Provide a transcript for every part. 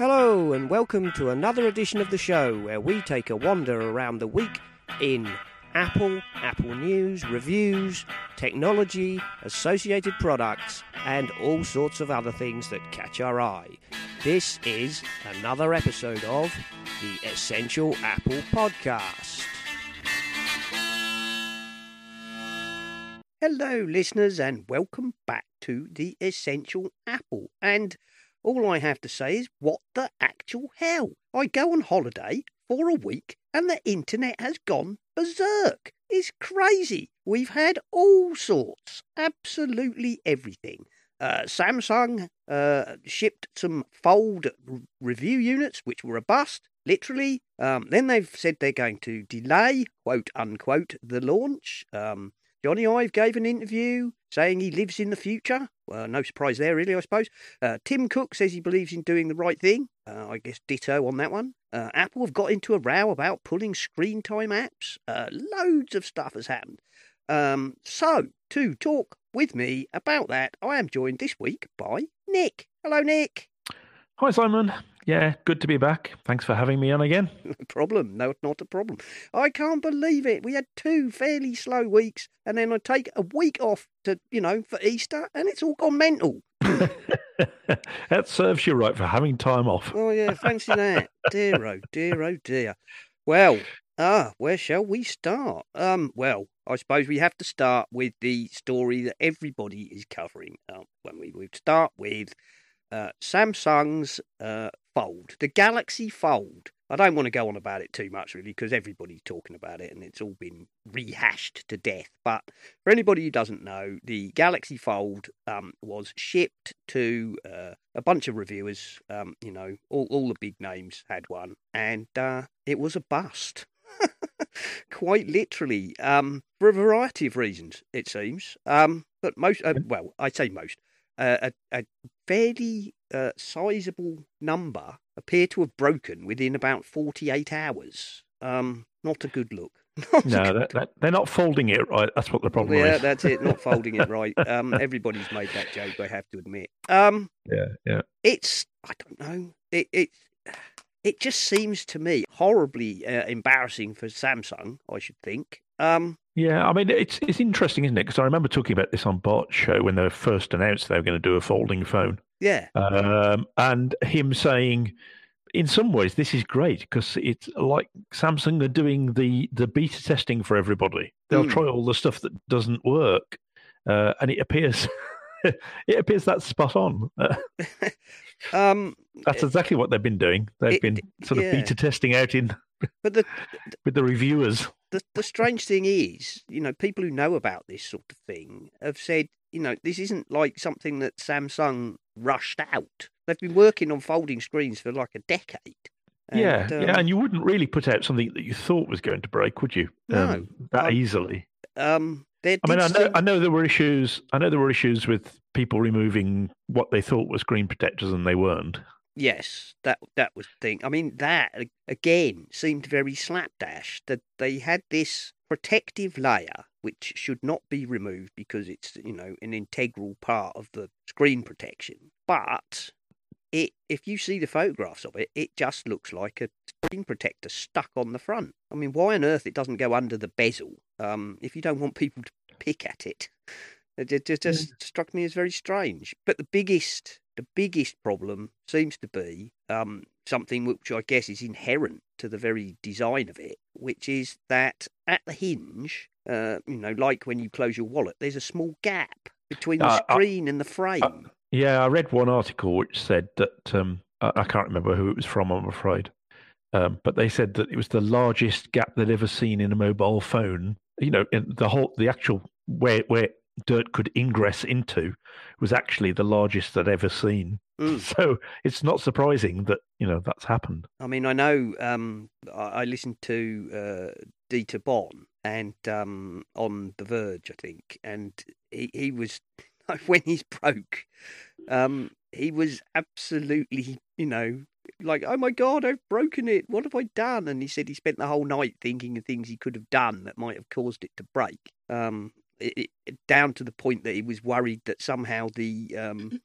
Hello, and welcome to another edition of the show where we take a wander around the week in Apple, Apple News, reviews, technology, associated products, and all sorts of other things that catch our eye. This is another episode of the Essential Apple Podcast. Hello, listeners, and welcome back to the Essential Apple. And all I have to say is, what the actual hell? I go on holiday for a week and the internet has gone berserk. It's crazy. We've had all sorts, absolutely everything. Uh, Samsung uh, shipped some Fold r- review units, which were a bust, literally. Um, then they've said they're going to delay, quote unquote, the launch. Um, Jony Ive gave an interview saying he lives in the future. Well, no surprise there, really, I suppose. Uh, Tim Cook says he believes in doing the right thing. Uh, I guess ditto on that one. Uh, Apple have got into a row about pulling screen time apps. Uh, loads of stuff has happened. Um, so, to talk with me about that, I am joined this week by Nick. Hello, Nick. Hi, Simon. Yeah, good to be back. Thanks for having me on again. No problem. No, not a problem. I can't believe it. We had two fairly slow weeks, and then I take a week off to, you know, for Easter, and it's all gone mental. that serves you right for having time off. Oh yeah, fancy that. dear oh dear oh dear. Well, ah, where shall we start? Um, well, I suppose we have to start with the story that everybody is covering. Um, when we would start with uh, Samsung's uh, Fold, the Galaxy Fold. I don't want to go on about it too much, really, because everybody's talking about it and it's all been rehashed to death. But for anybody who doesn't know, the Galaxy Fold um, was shipped to uh, a bunch of reviewers. Um, you know, all, all the big names had one, and uh, it was a bust. Quite literally, um, for a variety of reasons, it seems. Um, but most, uh, well, I say most, uh, a, a fairly uh, sizable number appear to have broken within about 48 hours. Um, not a good look. Not No, good- that, that, they're not folding it right. That's what the problem yeah, is. Yeah, that's it. Not folding it right. Um, everybody's made that joke. I have to admit. Um, Yeah, yeah. it's I don't know. It it it just seems to me horribly uh, embarrassing for Samsung. I should think. Um, Yeah, I mean, it's it's interesting, isn't it? Because I remember talking about this on Bart's show when they first announced they were going to do a folding phone. Yeah, Um, and him saying, in some ways, this is great because it's like Samsung are doing the, the beta testing for everybody. They'll Mm. try all the stuff that doesn't work. Uh, and it appears. It appears that's spot on. Um, That's exactly what they've been doing. They've It- been sort yeah. of beta testing out in but the with the reviewers. the the strange thing is, you know, people who know about this sort of thing have said, you know, this isn't like something that Samsung rushed out. They've been working on folding screens for like a decade. yeah, And, yeah, um, and you wouldn't really put out something that you thought was going to break, would you? No, um, that um, easily. um, I mean, I know, I know there were issues. I know there were issues with people removing what they thought were screen protectors and they weren't. Yes, that that was the thing. I mean, that again seemed very slapdash. That they had this protective layer which should not be removed because it's you know an integral part of the screen protection. But it, if you see the photographs of it, it just looks like a screen protector stuck on the front. I mean, why on earth it doesn't go under the bezel? Um, if you don't want people to pick at it, it, it just struck me as very strange. But the biggest, the biggest problem seems to be um, something which I guess is inherent to the very design of it, which is that at the hinge, uh, you know, like when you close your wallet, there's a small gap between the Uh, uh, screen and the frame. Yeah, I read one article which said that um, I, I can't remember who it was from. I'm afraid, um, but they said that it was the largest gap they'd ever seen in a mobile phone. You know, in the whole, the actual where where dirt could ingress into was actually the largest they'd ever seen. Mm. So it's not surprising that you know that's happened. I mean, I know um, I, I listened to uh, Dieter Bohn and um, on The Verge, I think, and he, he was when he's broke, um, he was absolutely, you know, like, oh my god, I've broken it. What have I done? And he said he spent the whole night thinking of things he could have done that might have caused it to break. Um, it, it, down to the point that he was worried that somehow the um,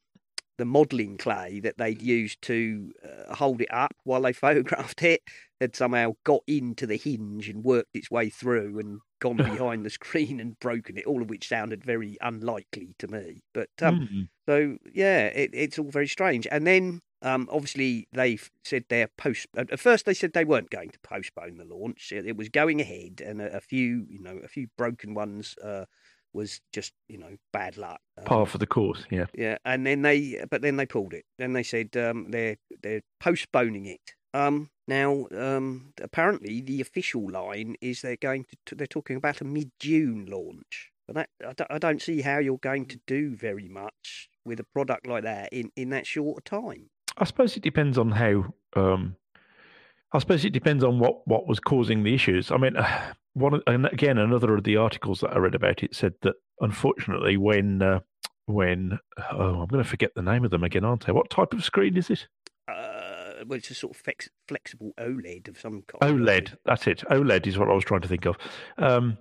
the modelling clay that they'd used to uh, hold it up while they photographed it had somehow got into the hinge and worked its way through and gone behind the screen and broken it, all of which sounded very unlikely to me. But um, Mm. so yeah, it, it's all very strange. And then um, obviously they said they're post. At at first they said they weren't going to postpone the launch. It, it was going ahead, and a, a few, you know, a few broken ones uh, was just you know bad luck. Um, Par for the course, yeah. yeah, and then they, but then they pulled it. Then they said um, they're they're postponing it. Um, now, um, apparently, the official line is they're going to. They're talking about a mid-June launch. But that I don't, see how you're going to do very much with a product like that in, in that short time. I suppose it depends on how. Um, I suppose it depends on what, what was causing the issues. I mean, uh, one and again, another of the articles that I read about it said that unfortunately, when uh, when oh, I'm going to forget the name of them again, aren't I? What type of screen is it? Uh, well, it's a sort of flex, flexible OLED of some kind. OLED. That's it. OLED is what I was trying to think of. Um,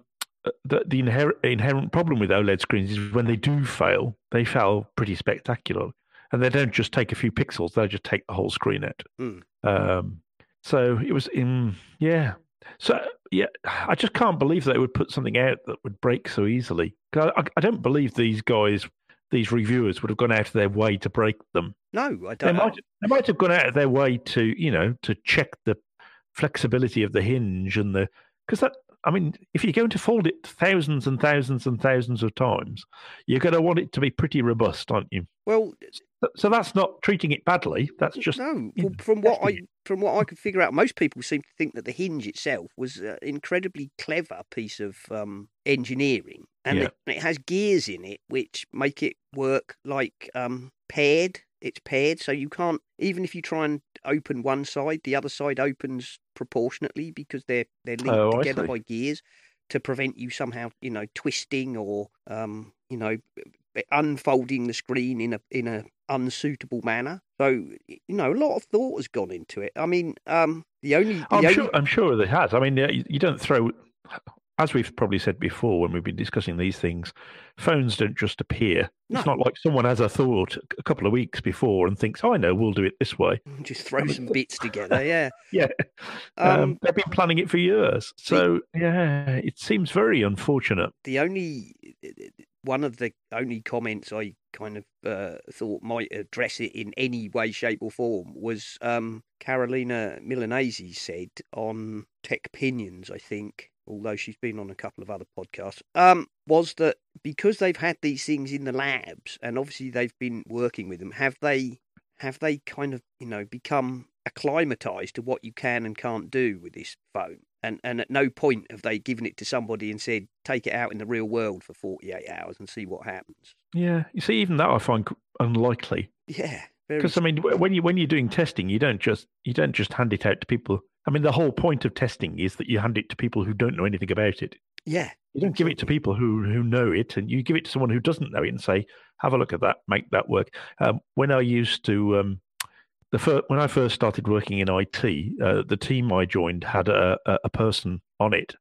the the inherent, inherent problem with OLED screens is when they do fail, they fail pretty spectacular, and they don't just take a few pixels; they'll just take the whole screen out. Hmm. Um, so it was in yeah. So yeah, I just can't believe they would put something out that would break so easily. I, I don't believe these guys, these reviewers, would have gone out of their way to break them. No, I don't. might they might have gone out of their way to you know to check the flexibility of the hinge and the because that I mean if you're going to fold it thousands and thousands and thousands of times, you're going to want it to be pretty robust, aren't you? Well, So- So that's not treating it badly. That's just no. Well, from what I from what I could figure out, most people seem to think that the hinge itself was an incredibly clever piece of um, engineering, and Yeah. it, it has gears in it which make it work like um, paired. It's paired, so you can't even if you try and open one side, the other side opens proportionately because they're they're linked Oh, together by gears to prevent you somehow, you know, twisting or um, you know, unfolding the screen in a in a unsuitable manner. So you know, a lot of thought has gone into it. I mean, um, the only the I'm only sure. I'm sure it has. I mean, you don't throw, as we've probably said before when we've been discussing these things. Phones don't just appear. It's not like someone has a thought a couple of weeks before and thinks, "Oh, I know, we'll do it this way." just throw some bits together. Yeah. Yeah, um, Um, they've been planning it for years. So yeah, it seems very unfortunate. the only one of the only comments I kind of uh, thought might address it in any way, shape, or form was um, Carolina Milanesi said on Techpinions, I think, although she's been on a couple of other podcasts, um, was that because they've had these things in the labs and obviously they've been working with them, have they have they kind of you know become acclimatized to what you can and can't do with this phone? And and at no point have they given it to somebody and said, take it out in the real world for 48 hours and see what happens. Yeah, you see, even that I find unlikely Yeah, because I mean, when you when you're doing testing, you don't just you don't just hand it out to people. I mean, the whole point of testing is that you hand it to people who don't know anything about it. yeah, You don't give it to people who who know it, and you give it to someone who doesn't know it and say, "Have a look at that, make that work." Um, when I used to, um, the fir- when I first started working in IT, uh, the team I joined had a, a, a person on it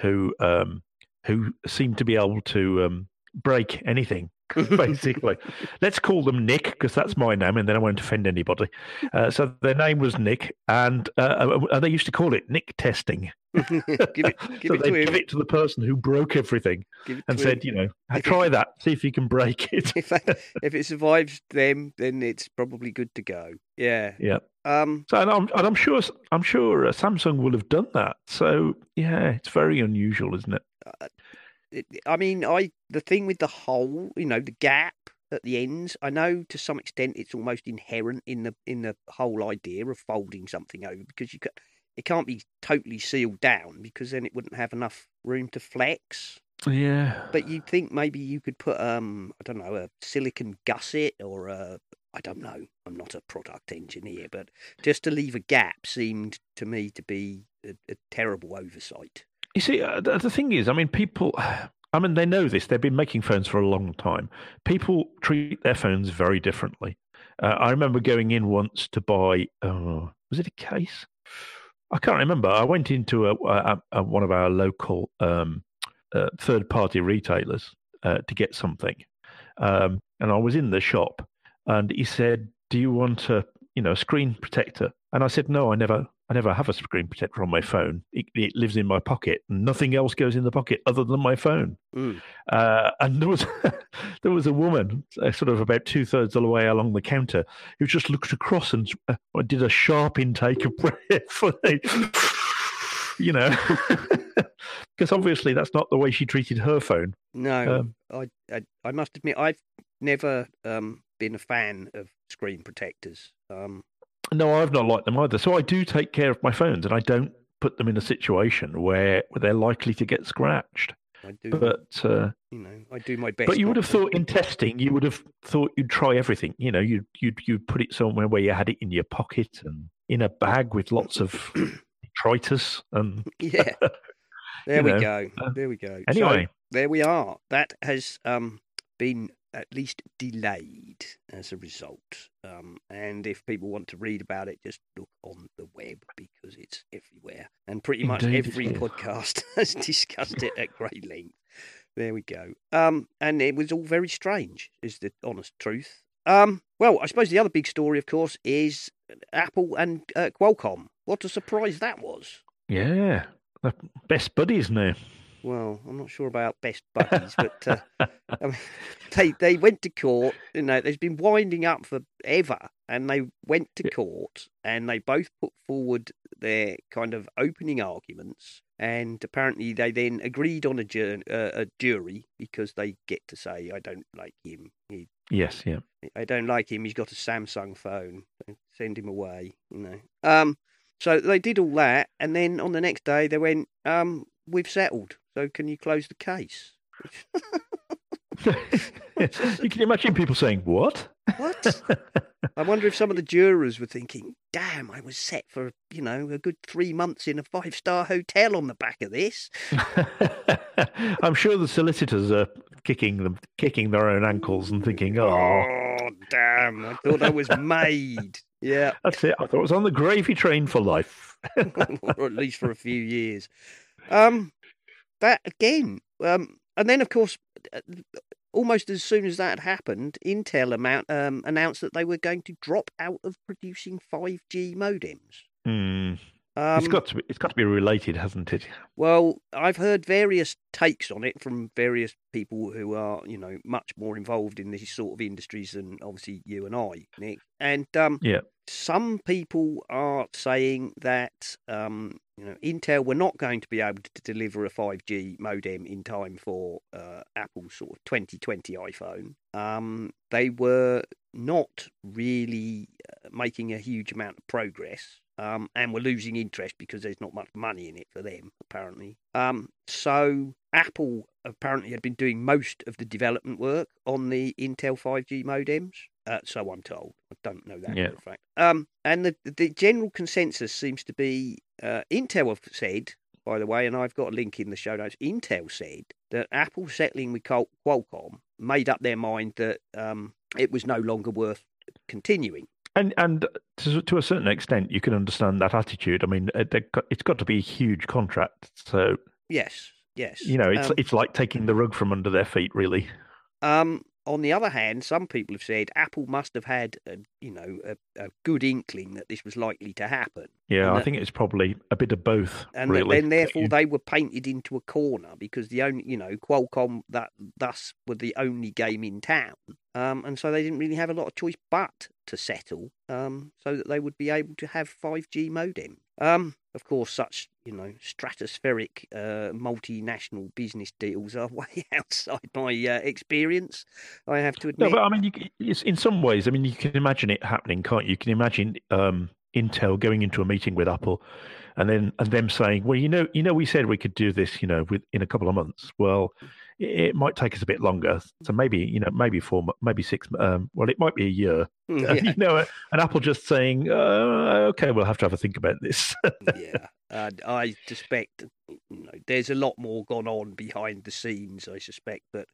who um, who seemed to be able to um, break anything. Basically, let's call them Nick because that's my name, and then I won't offend anybody. Uh, so their name was Nick, and uh, uh, they used to call it Nick testing. give it, give so it they to give it to the person who broke everything and to him. said, you know, try that, see if you can break it. if that, if it survives them, then it's probably good to go. Yeah. yeah. Um. So and I'm and I'm sure I'm sure uh, Samsung will have done that. So yeah, it's very unusual, isn't it? I mean, I the thing with the hole, you know, the gap at the ends. I know to some extent it's almost inherent in the in the whole idea of folding something over because you can it can't be totally sealed down because then it wouldn't have enough room to flex. Yeah. But you'd think maybe you could put um I don't know a silicon gusset or a I don't know. I'm not a product engineer, but just to leave a gap seemed to me to be a, a terrible oversight. You see, uh, the, thing is, I mean, people. I mean, they know this. They've been making phones for a long time. People treat their phones very differently. Uh, I remember going in once to buy. Oh, was it a case? I can't remember. I went into a, a, a one of our local um, uh, third-party retailers uh, to get something, um, and I was in the shop, and he said, "Do you want a you know a screen protector?" And I said, "No, I never I never have a screen protector on my phone. It, it, lives in my pocket. Nothing else goes in the pocket other than my phone. Mm. Uh, and there was there was a woman, uh, sort of about two thirds of the way along the counter, who just looked across and uh, did a sharp intake of breath. you know, because obviously that's not the way she treated her phone. No, um, I, I, I must admit I've never um, been a fan of screen protectors. Um, no, I've not liked them either. So I do take care of my phones, and I don't put them in a situation where, where they're likely to get scratched. I do, but uh, you know, I do my best. But you would have thought in testing, you would have thought you'd try everything. You know, you'd you'd you'd put it somewhere where you had it in your pocket and in a bag with lots of detritus and yeah. There we know. go. Uh, there we go. Anyway, so, there we are. That has um, been at least delayed as a result. Um, and if people want to read about it, just look on the web because it's everywhere. And pretty much Indeed, every podcast has discussed it at great length. There we go. Um, and it was all very strange, is the honest truth. Um, well, I suppose the other big story, of course, is Apple and uh, Qualcomm. What a surprise that was! Yeah, the best buddies now well, I'm not sure about best buddies, but uh, I mean, they they went to court. You know, there's been winding up for ever, and they went to court, and they both put forward their kind of opening arguments, and apparently they then agreed on a, jur- uh, a jury because they get to say, "I don't like him." He, yes, yeah. I don't like him. He's got a Samsung phone. Send him away. You know. Um. So they did all that, and then on the next day they went, um, "We've settled." So can you close the case? you can imagine people saying, "What? What?" I wonder if some of the jurors were thinking, "Damn, I was set for you know a good three months in a five-star hotel on the back of this." I'm sure the solicitors are kicking them, kicking their own ankles and thinking, "Oh, oh damn! I thought I was made." Yeah, that's it. I thought I was on the gravy train for life, or at least for a few years. Um, that again. Um, and then, of course, almost as soon as that happened, Intel amount, um, announced that they were going to drop out of producing 5G modems. Hmm. Um, it's got to be, it's got to be related, hasn't it? Well, I've heard various takes on it from various people who are, you know, much more involved in these sort of industries than obviously you and I, Nick. And um, yeah, some people are saying that um, you know Intel were not going to be able to deliver a 5G modem in time for uh, Apple's sort of 2020 iPhone. Um, they were not really uh, making a huge amount of progress um, and we're losing interest because there's not much money in it for them, apparently. Um, so Apple apparently had been doing most of the development work on the Intel 5G modems. Uh, so I'm told. I don't know that yeah. for a fact. Um, and the the general consensus seems to be uh, Intel have said, by the way, and I've got a link in the show notes. Intel said that Apple settling with Qualcomm made up their mind that um, it was no longer worth continuing. And and to, to, a certain extent, you can understand that attitude. I mean, it's got to be a huge contract. So yes, yes, you know, it's um, it's like taking the rug from under their feet, really. Um, on the other hand, some people have said Apple must have had, a, you know, a, a good inkling that this was likely to happen. Yeah, I think it's probably a bit of both. And really. then, therefore, they were painted into a corner because the only, you know, Qualcomm that thus were the only game in town, um, and so they didn't really have a lot of choice but to settle, um, so that they would be able to have 5G modem. Um, of course, such you know stratospheric uh, multinational business deals are way outside my uh, experience. I have to admit. No, but I mean, you, in some ways, I mean, you can imagine it happening, can't you? You can imagine um, Intel going into a meeting with Apple, and then and them saying, "Well, you know, you know, we said we could do this, you know, with in a couple of months. Well, it might take us a bit longer. So maybe you know, maybe four, maybe six. Um, well, it might be a year. Hmm, yeah. you know, and Apple just saying, uh, "Okay, we'll have to have a think about this." yeah, and I suspect you know, there's a lot more gone on behind the scenes. I suspect, but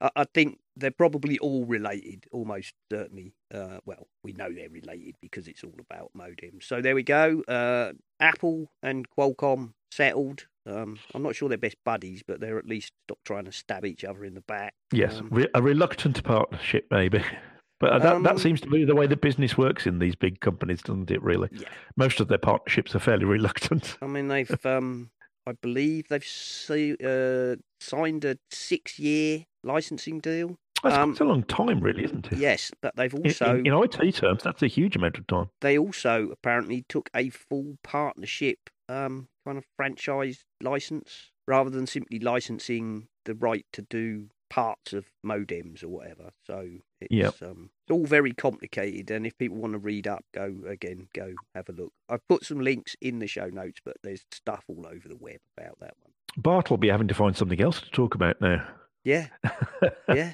I think they're probably all related, almost certainly. Uh, well, we know they're related because it's all about modems. So there we go. Uh, Apple and Qualcomm settled. Um, I'm not sure they're best buddies, but they're at least stop trying to stab each other in the back. Yes, um, a reluctant partnership, maybe. But that, Um, that seems to be the way the business works in these big companies, doesn't it? Really, Yeah. most of their partnerships are fairly reluctant. I mean, they've, um, I believe they've si- uh, signed a six-year licensing deal. That's Um, a long time, really, isn't it? Yes, but they've In- also in, in IT terms, that's a huge amount of time. they also apparently took a full partnership um, kind of franchise license rather than simply licensing the right to do parts of modems or whatever. So it's, Yep. um, it's all very complicated. And if people want to read up, go again, go have a look. I've put some links in the show notes, but there's stuff all over the web about that one. Bart will be having to find something else to talk about now. Yeah, Yeah.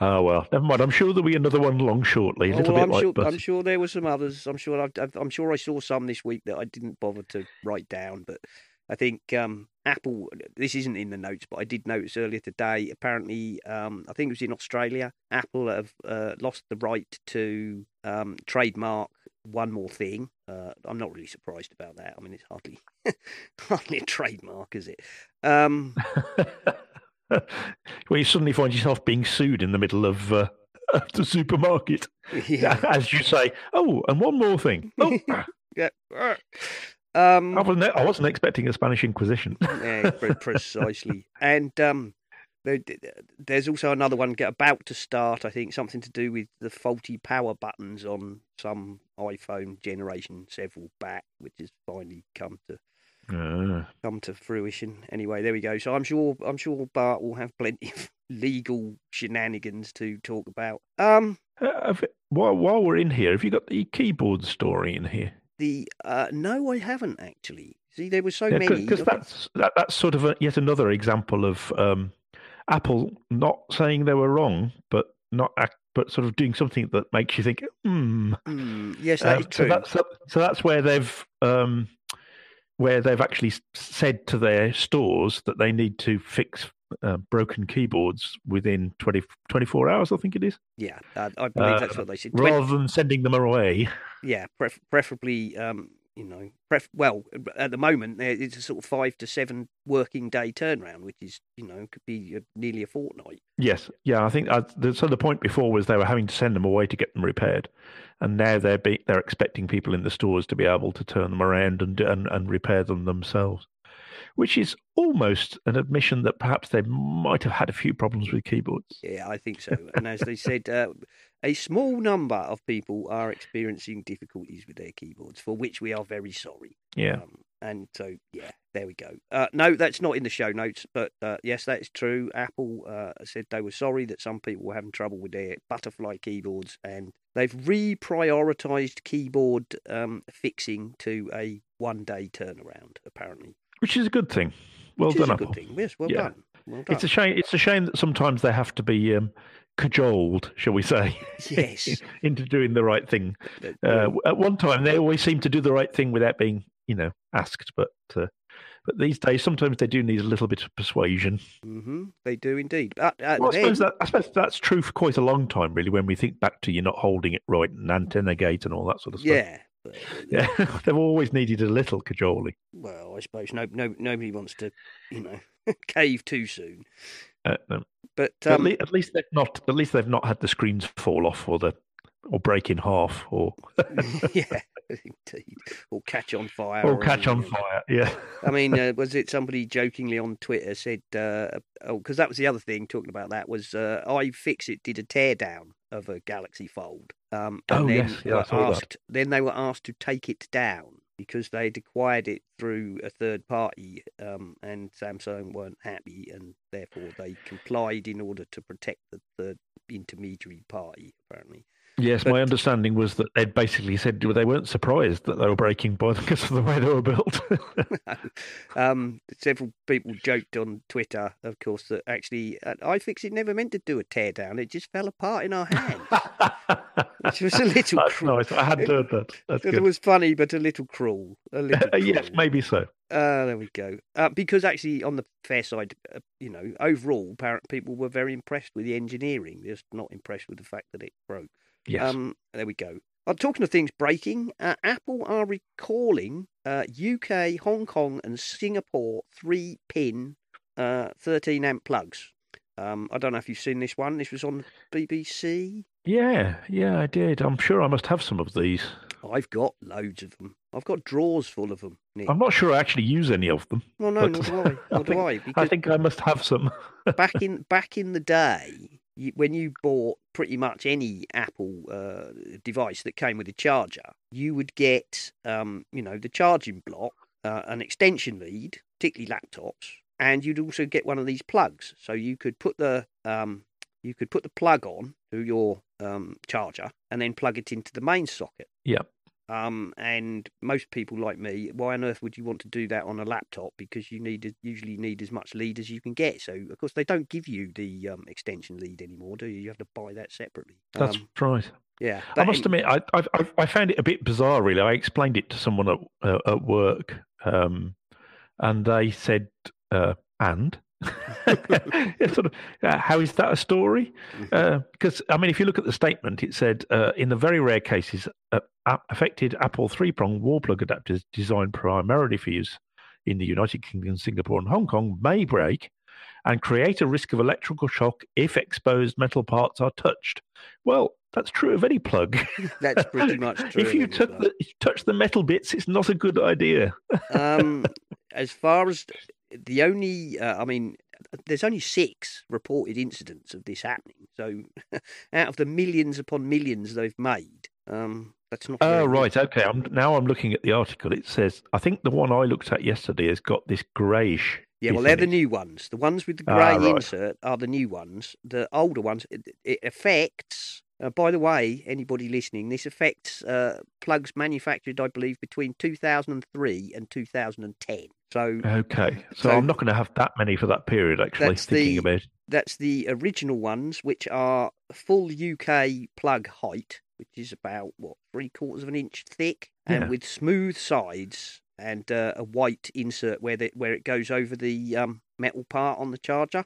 oh well, never mind. I'm sure there'll be another one along shortly. A Oh, little well, bit I'm like sure. I'm sure there were some others. I'm sure. I've- I'm sure I saw some this week that I didn't bother to write down. But I think um, Apple. This isn't in the notes, but I did notice earlier today. Apparently, um, I think it was in Australia. Apple have uh, lost the right to um, trademark one more thing. Uh, I'm not really surprised about that. I mean, it's hardly hardly a trademark, is it? Um, Where you suddenly find yourself being sued in the middle of, uh, of the supermarket, yeah. as you say. Oh, and one more thing. Oh, yeah. Um, I wasn't. I wasn't expecting a Spanish Inquisition. yeah, precisely. And um, there, there's also another one about to start. I think something to do with the faulty power buttons on some iPhone generation several back, which has finally come to Ah. come to fruition. Anyway, there we go. So I'm sure I'm sure Bart will have plenty of legal shenanigans to talk about. Um, Uh, while while we're in here, have you got the keyboard story in here? The uh, no, I haven't actually. See, there were so Yeah, many. because that's that, that's sort of a, yet another example of um, Apple not saying they were wrong, but not act, but sort of doing something that makes you think, hmm. Hmm, yes, that Um, is so that's so that's where they've um, where they've actually said to their stores that they need to fix uh, broken keyboards within 20, 24 hours. I think it is, Yeah, uh, I believe Uh, that's what they said. Rather than sending them away. yeah, pref- preferably, um, you know, pref- well, at the moment it's a sort of five to seven working day turnaround, which is, you know, could be uh nearly a fortnight. Yes, yeah, I think uh, the, so. The point before was they were having to send them away to get them repaired, and now they're be, they're expecting people in the stores to be able to turn them around and and, and repair them themselves, which is almost an admission that perhaps they might have had a few problems with keyboards. Yeah, I think so. and as they said, uh, a small number of people are experiencing difficulties with their keyboards, for which we are very sorry. Yeah, Um, and so, yeah, there we go. Uh, no, that's not in the show notes, but uh, yes, that is true. Apple uh, said they were sorry that some people were having trouble with their butterfly keyboards, and they've reprioritized keyboard um, fixing to a one-day turnaround. Apparently, which is a good thing. Well which done, Apple. good thing. Yes, well Yeah. done. Well done. It's a shame. It's a shame that sometimes they have to be um, cajoled, shall we say, Yes. into doing the right thing. Uh, at one time, they always seem to do the right thing without being, you know, asked. But uh, but these days, sometimes they do need a little bit of persuasion. mhm, they do indeed. But uh, Well, I suppose that I suppose that's true for quite a long time, really. When we think back to you not holding it right and antenna gate and all that sort of stuff. yeah. yeah, they've always needed a little cajoling. Well, I suppose no, no, nobody wants to, you know, cave too soon. Uh, no. But at, um, le- at least they've not. At least they've not had the screens fall off or the or break in half or yeah, indeed, or catch on fire, or catch on fire. Yeah. I mean, uh, was it somebody jokingly on Twitter said, uh, "Oh, because that was the other thing talking about that was uh, iFixit did a teardown of a Galaxy Fold, um, and Oh, then yes, yeah, I were saw that. asked, then they were asked to take it down because they had acquired it through a third party, um, and Samsung weren't happy, and therefore they complied in order to protect the third intermediary party. Apparently, Yes, But- my understanding was that they'd basically said they weren't surprised that they were breaking by because of the way they were built. um, several people joked on Twitter, of course, that actually uh, iFixit never meant to do a teardown; it just fell apart in our hands. Which was a little That's cruel. nice. I hadn't heard that. That's it good. was funny, but a little cruel. A little cruel. yes, maybe so. Uh, there we go. Uh, because actually, on the fair side, uh, you know, overall, apparent people were very impressed with the engineering. Just not impressed with the fact that it broke. Yes. Um, there we go. I'm talking of things breaking, uh, Apple are recalling uh, UK, Hong Kong, and Singapore three pin uh, 13 amp plugs. Um, I don't know if you've seen this one. This was on BBC. Yeah, yeah, I did. I'm sure I must have some of these. I've got loads of them. I've got drawers full of them. Nick. I'm not sure I actually use any of them. Well, no, nor do I. Nor I do think, I. I think I must have some. back in back in the day, when you bought pretty much any Apple uh, device that came with a charger, you would get, um, you know, the charging block, uh, an extension lead, particularly laptops, and you'd also get one of these plugs, so you could put the um, you could put the plug on to your um, charger and then plug it into the main socket. Yeah. Um, and most people like me, why on earth would you want to do that on a laptop? Because you need usually need as much lead as you can get. So of course they don't give you the um, extension lead anymore, do you? You have to buy that separately. That's Um, right. yeah. I must any- admit, I, I I found it a bit bizarre. Really, I explained it to someone at uh, at work, um, and they said, uh, "And." Sort of, uh, how is that a story? Uh, because I mean, if you look at the statement, it said uh, in the very rare cases uh, affected Apple three-prong wall plug adapters designed primarily for use in the United Kingdom, Singapore, and Hong Kong may break and create a risk of electrical shock if exposed metal parts are touched. Well, that's true of any plug. That's pretty much true. if you plug. the, touch the metal bits, it's not a good idea. um, as far as the only, uh, I mean, there's only six reported incidents of this happening. So, out of the millions upon millions they've made, um, that's not. Oh, right. Okay. I'm now I'm looking at the article. It says I think the one I looked at yesterday has got this greyish. Yeah, well, they're in the new ones. The ones with the Ah, grey right. insert are the new ones. The older ones, it, it affects. Uh, by the way, anybody listening, this affects uh, plugs manufactured, I believe, between 2003 and 2010. So Okay, so, So- I'm not going to have that many for that period. Actually, That's thinking the- about it. that's the original ones, which are full UK plug height, which is about what three quarters of an inch thick, and Yeah. with smooth sides and uh, a white insert where the, where it goes over the um, metal part on the charger.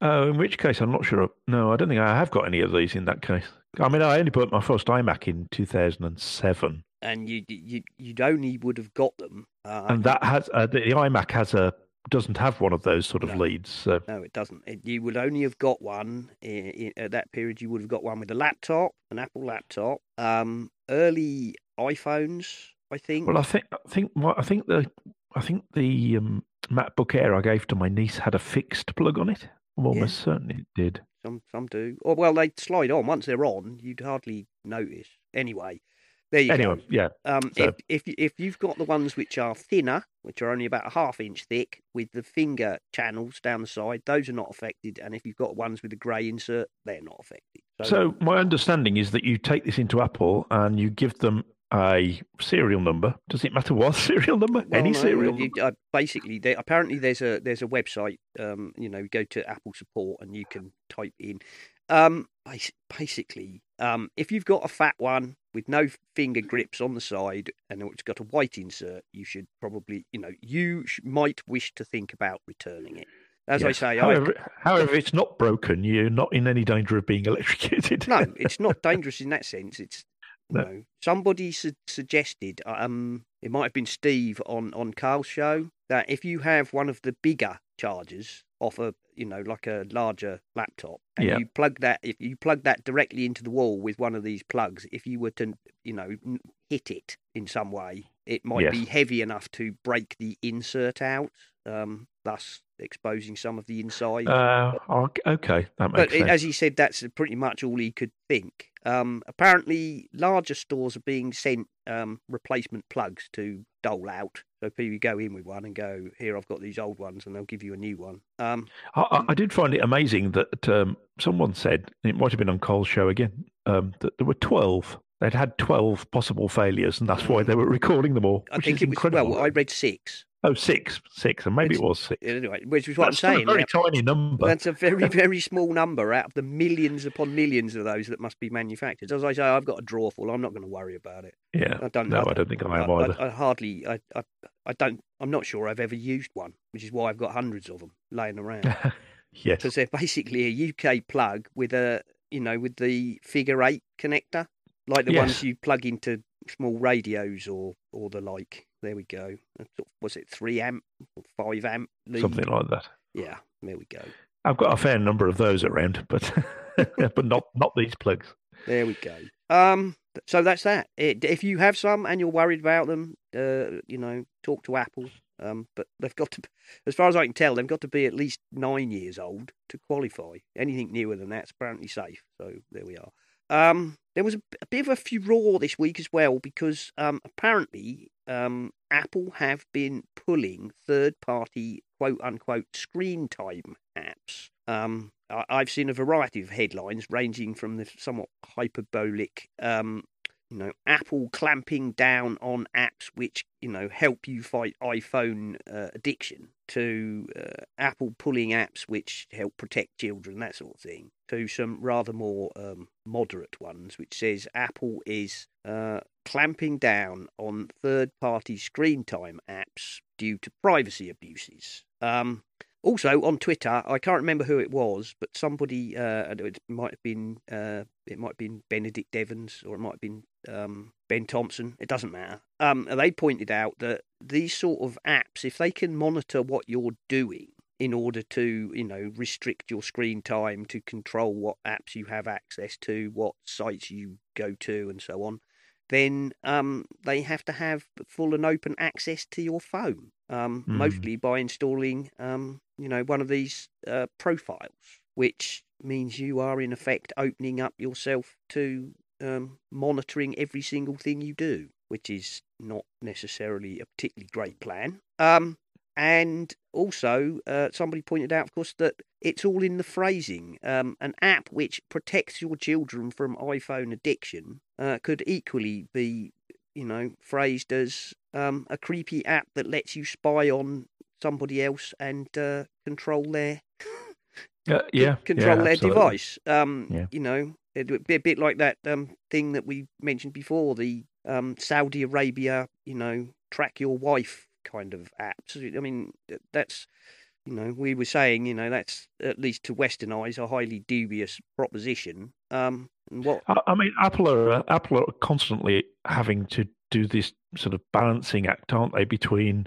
Oh, in which case I'm not sure. No, I don't think I have got any of these in that case. I mean, I only bought my first iMac in 2007, And you you you'd only would have got them. Uh, and that has uh, the, iMac has a doesn't have one of those sort of No. leads. So No, it doesn't. It, you would only have got one in, in, at that period. You would have got one with a laptop, an Apple laptop, um, early iPhones, I think. Well, I think I think I think the I think the um, MacBook Air I gave to my niece had a fixed plug on it. I'm almost certain it did. Some some do. Or well, they slide on. Once they're on, you'd hardly notice. Anyway, there you Anyway, go. yeah. Um, so- if if if you've got the ones which are thinner, which are only about a half inch thick, with the finger channels down the side, those are not affected. And if you've got ones with a grey insert, they're not affected. So my understanding is that you take this into Apple and you give them a serial number. Does it matter what serial number? Well, Any no, serial you- number? uh, basically, there, apparently there's a there's a website. Um, you know, go to Apple support and you can type in. Um, basically, um, if you've got a fat one with no finger grips on the side and it's got a white insert, you should probably, you know, you sh- might wish to think about returning it. As I Yes. say, I, however, however, it's not broken. You're not in any danger of being electrocuted. no, it's not dangerous in that sense. It's No. know, somebody su- suggested, um, it might have been Steve on on Carl's show, that if you have one of the bigger chargers off a you know like a larger laptop, and Yeah. you plug that if you plug that directly into the wall with one of these plugs, if you were to you know hit it in some way, it might Yes. be heavy enough to break the insert out, um, thus exposing some of the inside. Uh, ok- okay, that makes it, sense. as he said, that's pretty much all he could think. Um, apparently, larger stores are being sent um, replacement plugs to dole out. So people go in with one and go, "Here, I've got these old ones," and they'll give you a new one. Um, I, I- did find it amazing that um, someone said it might have been on Cole's show again um, that there were twelve. They'd had twelve possible failures, and that's why they were recording them all. I which think is it was incredible. well. I read six. Oh, six, six, and maybe it was six. Anyway, which is what That's I'm saying. a very yeah. tiny number. That's a very, very small number out of the millions upon millions of those that must be manufactured. As I say, I've got a drawer full. I'm not going to worry about it. yeah. I don't. No, I I don't think I am I, either. I, I hardly. I, I. I don't. I'm not sure I've ever used one, which is why I've got hundreds of them laying around. yes. because they're basically a UK plug with a, you know, with the figure eight connector, like the ones you plug into small radios or or the like. There we go. That's sort of- Was it three amp or five amp? lead? Something like that. Yeah. There we go. I've got a fair number of those around, but but not not these plugs. There we go. Um, so that's that. It, if you have some and you're worried about them, uh, you know, talk to Apple. Um, but they've got to, as far as I can tell, they've got to be at least nine years old to qualify. Anything newer than that's apparently safe. So there we are. Um, there was a, bit of a furore this week as well because um, apparently um, Apple have been pulling third-party quote unquote screen time apps. Um, I've seen a variety of headlines ranging from the somewhat hyperbolic um, you know, Apple clamping down on apps which you know help you fight iPhone uh, addiction, to uh, Apple pulling apps which help protect children, that sort of thing, to some rather more um, moderate ones, which says Apple is uh, clamping down on third-party screen time apps due to privacy abuses. Um, also on Twitter, I can't remember who it was, but somebody uh, it might have been uh, it might have been Benedict Evans or it might have been um, Ben Thompson. It doesn't matter. Um, they pointed out that these sort of apps, if they can monitor what you're doing in order to you know restrict your screen time, to control what apps you have access to, what sites you go to, and so on, then um, they have to have full and open access to your phone, um, mm. mostly by installing, um, you know, one of these uh, profiles, which means you are in effect opening up yourself to um, monitoring every single thing you do, which is not necessarily a particularly great plan. Um, and also, uh, somebody pointed out, of course, that it's all in the phrasing. Um, an app which protects your children from iPhone addiction uh, could equally be, you know, phrased as um, a creepy app that lets you spy on somebody else and uh, control their uh, yeah control yeah, their device. Um, yeah. You know, a bit like that um, thing that we mentioned before, the um, Saudi Arabia, you know, track your wife kind of apps. I mean, that's you know, we were saying, you know, that's at least to Western eyes a highly dubious proposition. Um, what I mean, Apple are Apple are constantly having to do this sort of balancing act, aren't they, between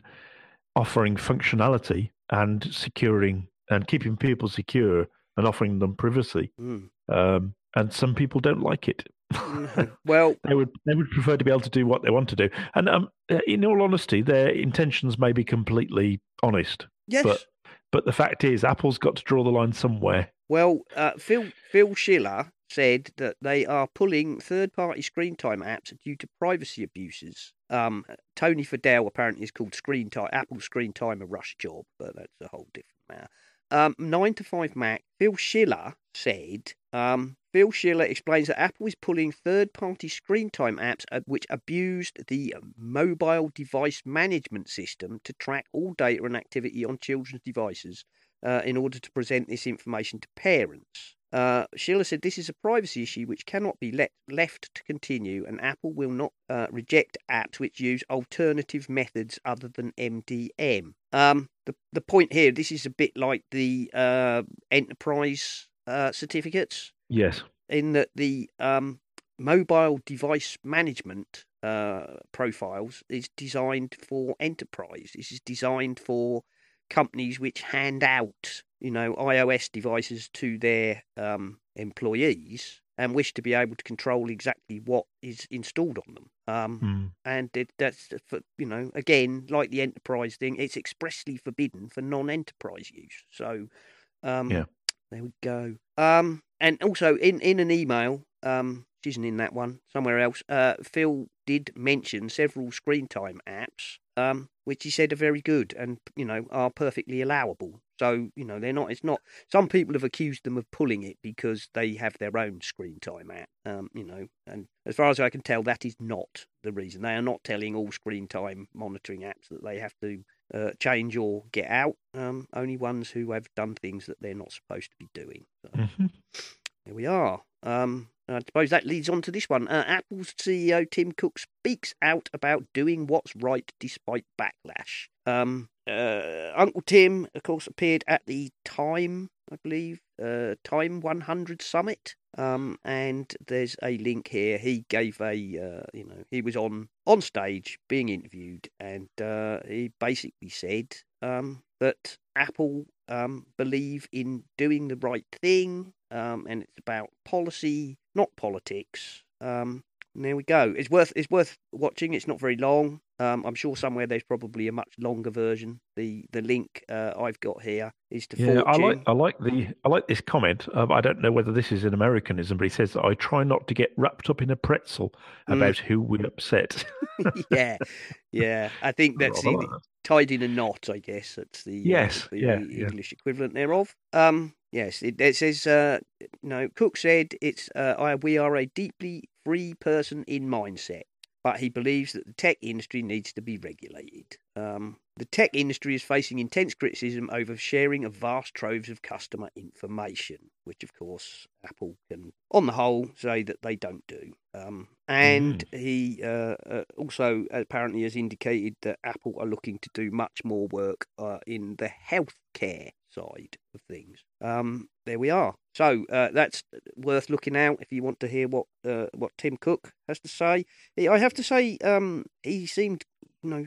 offering functionality and securing and keeping people secure and offering them privacy. Mm. Um, and some people don't like it. Mm-hmm. well, they would they would prefer to be able to do what they want to do. And um, uh, in all honesty, their intentions may be completely honest. Yes. But but the fact is, Apple's got to draw the line somewhere. Well, uh, Phil Phil Schiller said that they are pulling third-party screen time apps due to privacy abuses. Um, Tony Fadell apparently is called Screen Time Apple Screen Time a rush job, but that's a whole different matter. Um, Nine to Five Mac. Phil Schiller said um, Phil Schiller explains that Apple is pulling third party screen time apps which abused the mobile device management system to track all data and activity on children's devices uh, in order to present this information to parents. Uh, Schiller said this is a privacy issue which cannot be let, left to continue, and Apple will not uh, reject apps which use alternative methods other than MDM. Um, the the point here, this is a bit like the uh, enterprise uh, certificates. Yes. In that the um, mobile device management uh, profiles is designed for enterprise. This is designed for companies which hand out, you know, iOS devices to their um, employees and wish to be able to control exactly what is installed on them. Um, mm. And it, that's, for, you know, again, like the enterprise thing, it's expressly forbidden for non-enterprise use. So, um, yeah. There we go. Um, and also in, in an email, um, which isn't in that one, somewhere else, uh, Phil did mention several screen time apps, um, which he said are very good and, you know, are perfectly allowable. So, you know, they're not, it's not, some people have accused them of pulling it because they have their own screen time app, um, you know, and as far as I can tell, that is not the reason. They are not telling all screen time monitoring apps that they have to uh, change or get out. Um, only ones who have done things that they're not supposed to be doing. So, mm-hmm. Here we are. Um, I suppose that leads on to this one. Uh, Apple's CEO Tim Cook speaks out about doing what's right despite backlash. Um, uh, Uncle Tim, of course, appeared at the Time, I believe, uh, Time 100 Summit. Um, and there's a link here. He gave a, uh, you know, he was on on stage being interviewed, and uh, he basically said um, that Apple um, believe in doing the right thing, um, and it's about policy, not politics. Um, there we go. It's worth it's worth watching. It's not very long. Um, I'm sure somewhere there's probably a much longer version. The the link uh, I've got here is to Yeah, I like I like the I like this comment. Um, I don't know whether this is an Americanism, but he says that I try not to get wrapped up in a pretzel Mm. about who will upset. yeah, yeah. I think that's the, tied in a knot. I guess that's the uh, Yes, the yeah, yeah. English equivalent thereof. Um, yes, it, it says. Uh, no, Cook said it's. Uh, I, we are a deeply free person in mindset, but he believes that the tech industry needs to be regulated. Um, the tech industry is facing intense criticism over sharing of vast troves of customer information, which, of course, Apple can, on the whole, say that they don't do. Um, and he uh, uh, also apparently has indicated that Apple are looking to do much more work uh, in the healthcare side of things. Um, there we are. So uh, that's worth looking out if you want to hear what uh, what Tim Cook has to say. He- I have to say, um, he seemed, you know,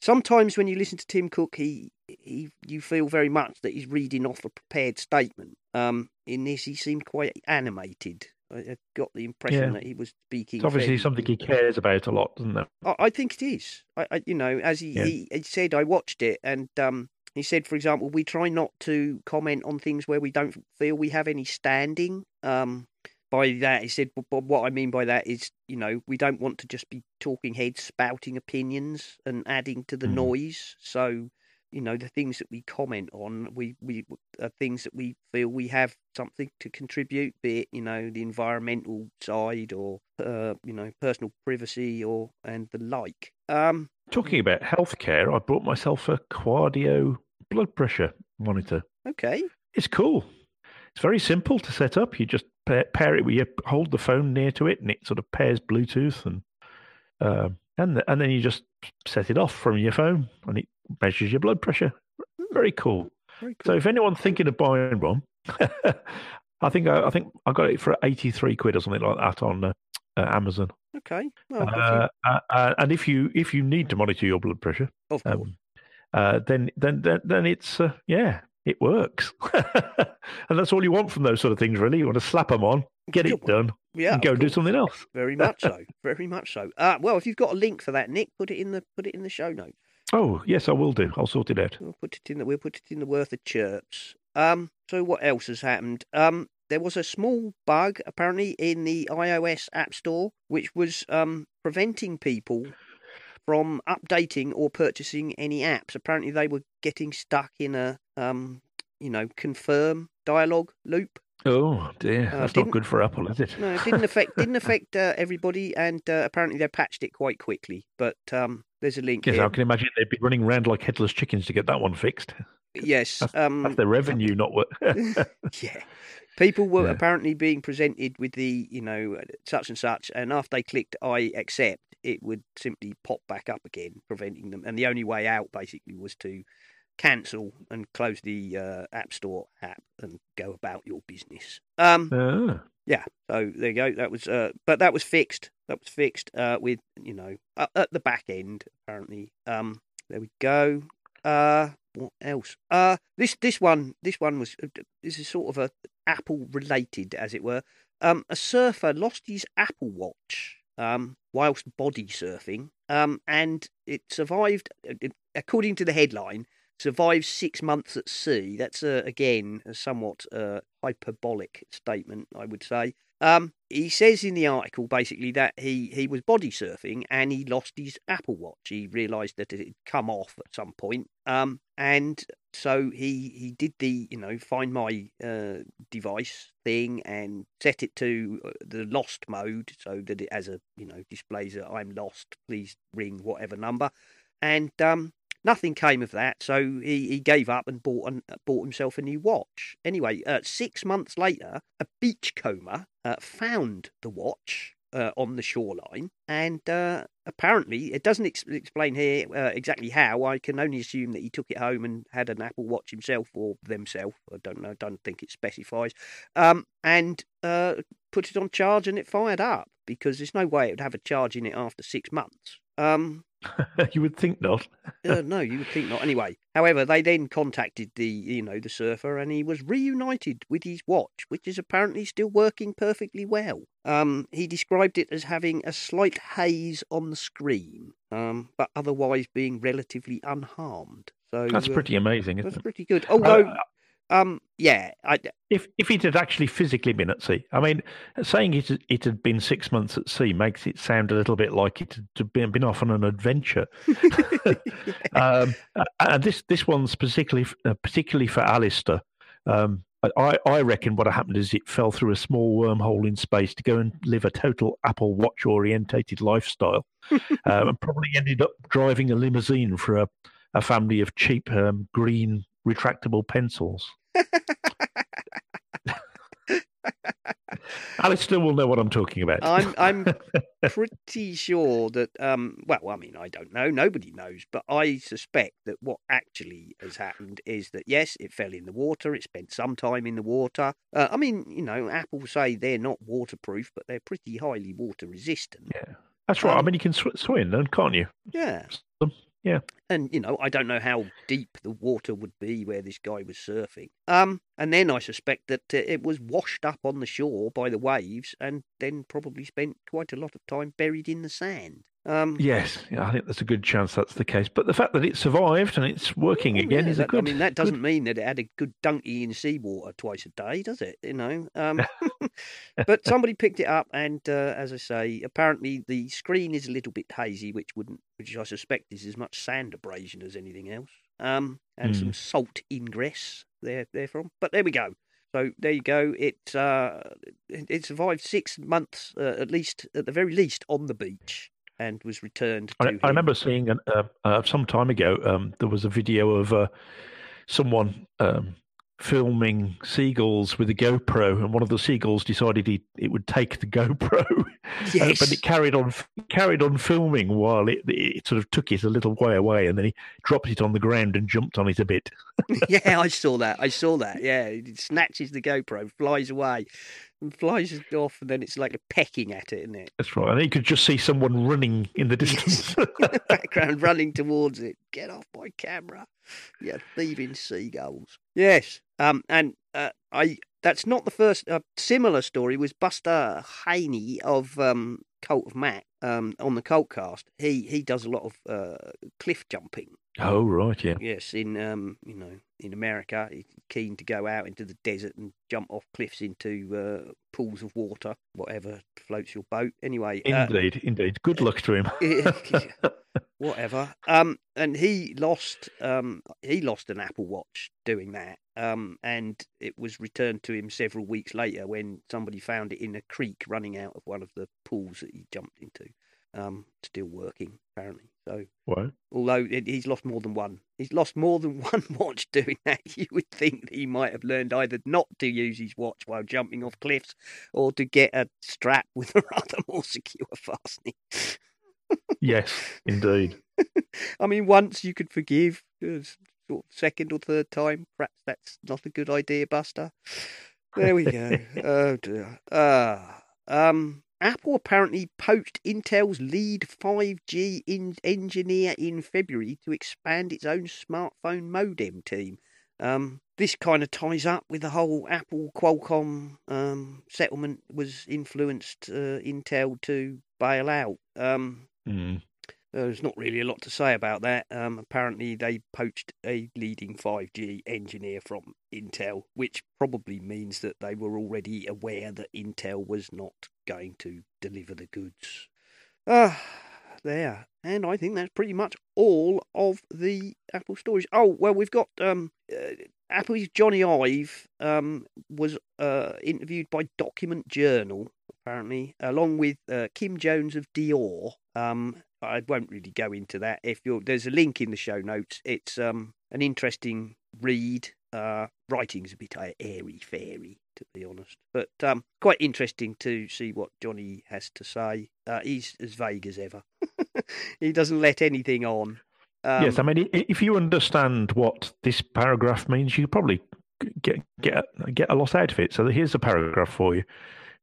sometimes when you listen to Tim Cook, he he you feel very much that he's reading off a prepared statement. Um, in this, he seemed quite animated. I, I got the impression Yeah. that he was speaking. It's obviously fairly- something he cares about a lot, doesn't it? I, I think it is. I, I you know, as he, Yeah. he, he said, I watched it, and um, he said, for example, we try not to comment on things where we don't feel we have any standing. Um, by that, he said, but, what I mean by that is, you know, we don't want to just be talking heads, spouting opinions, and adding to the Mm. noise. So, you know, the things that we comment on, we we are things that we feel we have something to contribute, be it, you know, the environmental side or, uh, you know, personal privacy or and the like. Um, Talking about healthcare, I bought myself a Qardio blood pressure monitor. okay, It's cool. It's very simple to set up. You just pair, pair it with you hold the phone near to it, and it sort of pairs Bluetooth, and um, and and then you just set it off from your phone, and it measures your blood pressure. Very cool. very So if anyone's thinking of buying one, I think I, I think I got it for eighty three quid or something like that on uh, uh, Amazon. okay, well, Uh, uh, uh, and if you if you need to monitor your blood pressure, of course. um, uh, then then then then it's uh, yeah, it works, and that's all you want from those sort of things. Really, you want to slap them on, get it done, yeah, and go do something else. Very much so. Very much so. Uh, well, if you've got a link for that, Nick, put it in the put it in the show notes. Oh yes, I will do. I'll sort it out. We'll put it in the we'll put it in the worth of chirps. Um. So what else has happened? Um. There was a small bug apparently in the iOS App Store, which was um preventing people from updating or purchasing any apps. Apparently, they were getting stuck in a um you know confirm dialogue loop. Oh dear, Uh, that's didn't- good for Apple, is it? No, it didn't affect didn't affect uh, everybody, and uh, apparently they patched it quite quickly. But um, there's a link Yes, here. I can imagine they'd be running around like headless chickens to get that one fixed. Yes, That's um, their revenue, not what. yeah. People were Yeah. apparently being presented with the, you know, such and such, and after they clicked "I accept," it would simply pop back up again, preventing them. And the only way out, basically, was to cancel and close the uh, App Store app and go about your business. Um, Ah. Yeah, so there you go. That was, uh, but that was fixed. That was fixed uh, with you know uh, at the back end apparently. Um, there we go. Uh, what else? Uh, this this one this one was uh, this is sort of a Apple related as it were. Um, a surfer lost his Apple Watch um whilst body surfing. Um, and it survived according to the headline. Survived six months at sea. That's uh, again a somewhat uh, hyperbolic statement, I would say. Um, he says in the article basically that he, he was body surfing and he lost his Apple Watch. He realised that it had come off at some point. Um, and so he he did the you know find my uh, device thing and set it to uh, the lost mode so that it as a you know displays that I'm lost. Please ring whatever number. And um, Nothing came of that, so he, he gave up and bought an, bought himself a new watch. Anyway, uh, six months later, a beachcomber uh, found the watch uh, on the shoreline, and uh, apparently it doesn't ex- explain here uh, exactly how. I can only assume that he took it home and had an Apple Watch himself or themselves. I don't know. Don't think it specifies. Um, and uh, put it on charge, and it fired up because there's no way it would have a charge in it after six months. Um, you would think not. uh, no, you would think not. Anyway, however, they then contacted the you know the surfer, and he was reunited with his watch, which is apparently still working perfectly well. Um, he described it as having a slight haze on the screen, um, but otherwise being relatively unharmed. So That's uh, pretty amazing, isn't that's it? pretty good. Although, Uh, um, yeah, I, if if it had actually physically been at sea, I mean, saying it had- it had been six months at sea makes it sound a little bit like it had been, been off on an adventure. um, and this this one's particularly uh, particularly for Alistair. Um, I, I reckon what happened is it fell through a small wormhole in space to go and live a total Apple Watch orientated lifestyle, um, and probably ended up driving a limousine for a, a family of cheap um, green retractable pencils. Alistair will know what I'm talking about. I'm I'm pretty sure that um well I mean I don't know nobody knows but I suspect that what actually has happened is that yes it fell in the water it spent some time in the water uh, I mean you know Apple say they're not waterproof but they're pretty highly water resistant yeah, that's right. I um, mean, you can sw- swim, then, can't you? yeah yeah. and you know I don't know how deep the water would be where this guy was surfing um and then I suspect that uh, it was washed up on the shore by the waves and then probably spent quite a lot of time buried in the sand um Yes, yeah, I think there's a good chance that's the case. But the fact that it survived and it's working again yeah, is a good. I mean, that doesn't mean that it had a good donkey in seawater twice a day, does it? You know. Um, but somebody picked it up, and uh, as I say, apparently the screen is a little bit hazy, which wouldn't, which I suspect is as much sand abrasion as anything else, um, and some salt ingress there therefrom. But there we go. So there you go. It uh, it survived six months, uh, at least, at the very least, on the beach, and was returned. To I. I remember seeing an, uh, uh, some time ago. Um, there was a video of uh, someone um, filming seagulls with a GoPro, and one of the seagulls decided he, it would take the GoPro, Uh, Yes. but it carried on carried on filming while it, it sort of took it a little way away, and then he dropped it on the ground and jumped on it a bit. yeah, I saw that. I saw that. Yeah, it snatches the GoPro, flies away, and flies off, and then it's like a pecking at it, isn't it? That's right, and you could just see someone running in the distance. in the Background running towards it. Get off my camera, you thieving seagulls. Yes. Um. And uh, I. That's not the first. Uh, similar story was Buster Hein of um Cult of Mac. Um, on the Cultcast, he he does a lot of uh cliff jumping. oh right, yeah. Yes, in um, you know, in America, he's keen to go out into the desert and jump off cliffs into uh, pools of water, whatever floats your boat. Anyway, uh, Indeed, indeed. Good luck to him. whatever. Um, and he lost um he lost an Apple Watch doing that. Um, and it was returned to him several weeks later when somebody found it in a creek running out of one of the pools that he jumped into. Um, still working apparently. So Wow. although he's lost more than one. He's lost more than one watch doing that. You would think that he might have learned either not to use his watch while jumping off cliffs or to get a strap with a rather more secure fastening. Yes, indeed. I mean, once you could forgive, uh, sort of second or third time, perhaps that's not a good idea, Buster. There we go. oh dear. Ah, um, Apple apparently poached Intel's lead 5G in- engineer in February to expand its own smartphone modem team. Um, this kind of ties up with the whole Apple Qualcomm um, settlement was influenced uh, Intel to bail out. Um, Mm. There's not really a lot to say about that. Um, apparently, they poached a leading 5G engineer from Intel, which probably means that they were already aware that Intel was not going to deliver the goods. Ah, there. And I think that's pretty much all of the Apple stories. Oh, well, we've got um, uh, Apple's Jony Ive um, was uh, interviewed by Document Journal, apparently, along with uh, Kim Jones of Dior. Um, I won't really go into that. If you're, there's a link in the show notes. It's um, an interesting read. Uh, writing's a bit airy fairy, to be honest, but um, quite interesting to see what Jony has to say. Uh, he's as vague as ever. he doesn't let anything on. Um, yes, I mean, if you understand what this paragraph means, you probably get get get a lot out of it. So here's a paragraph for you: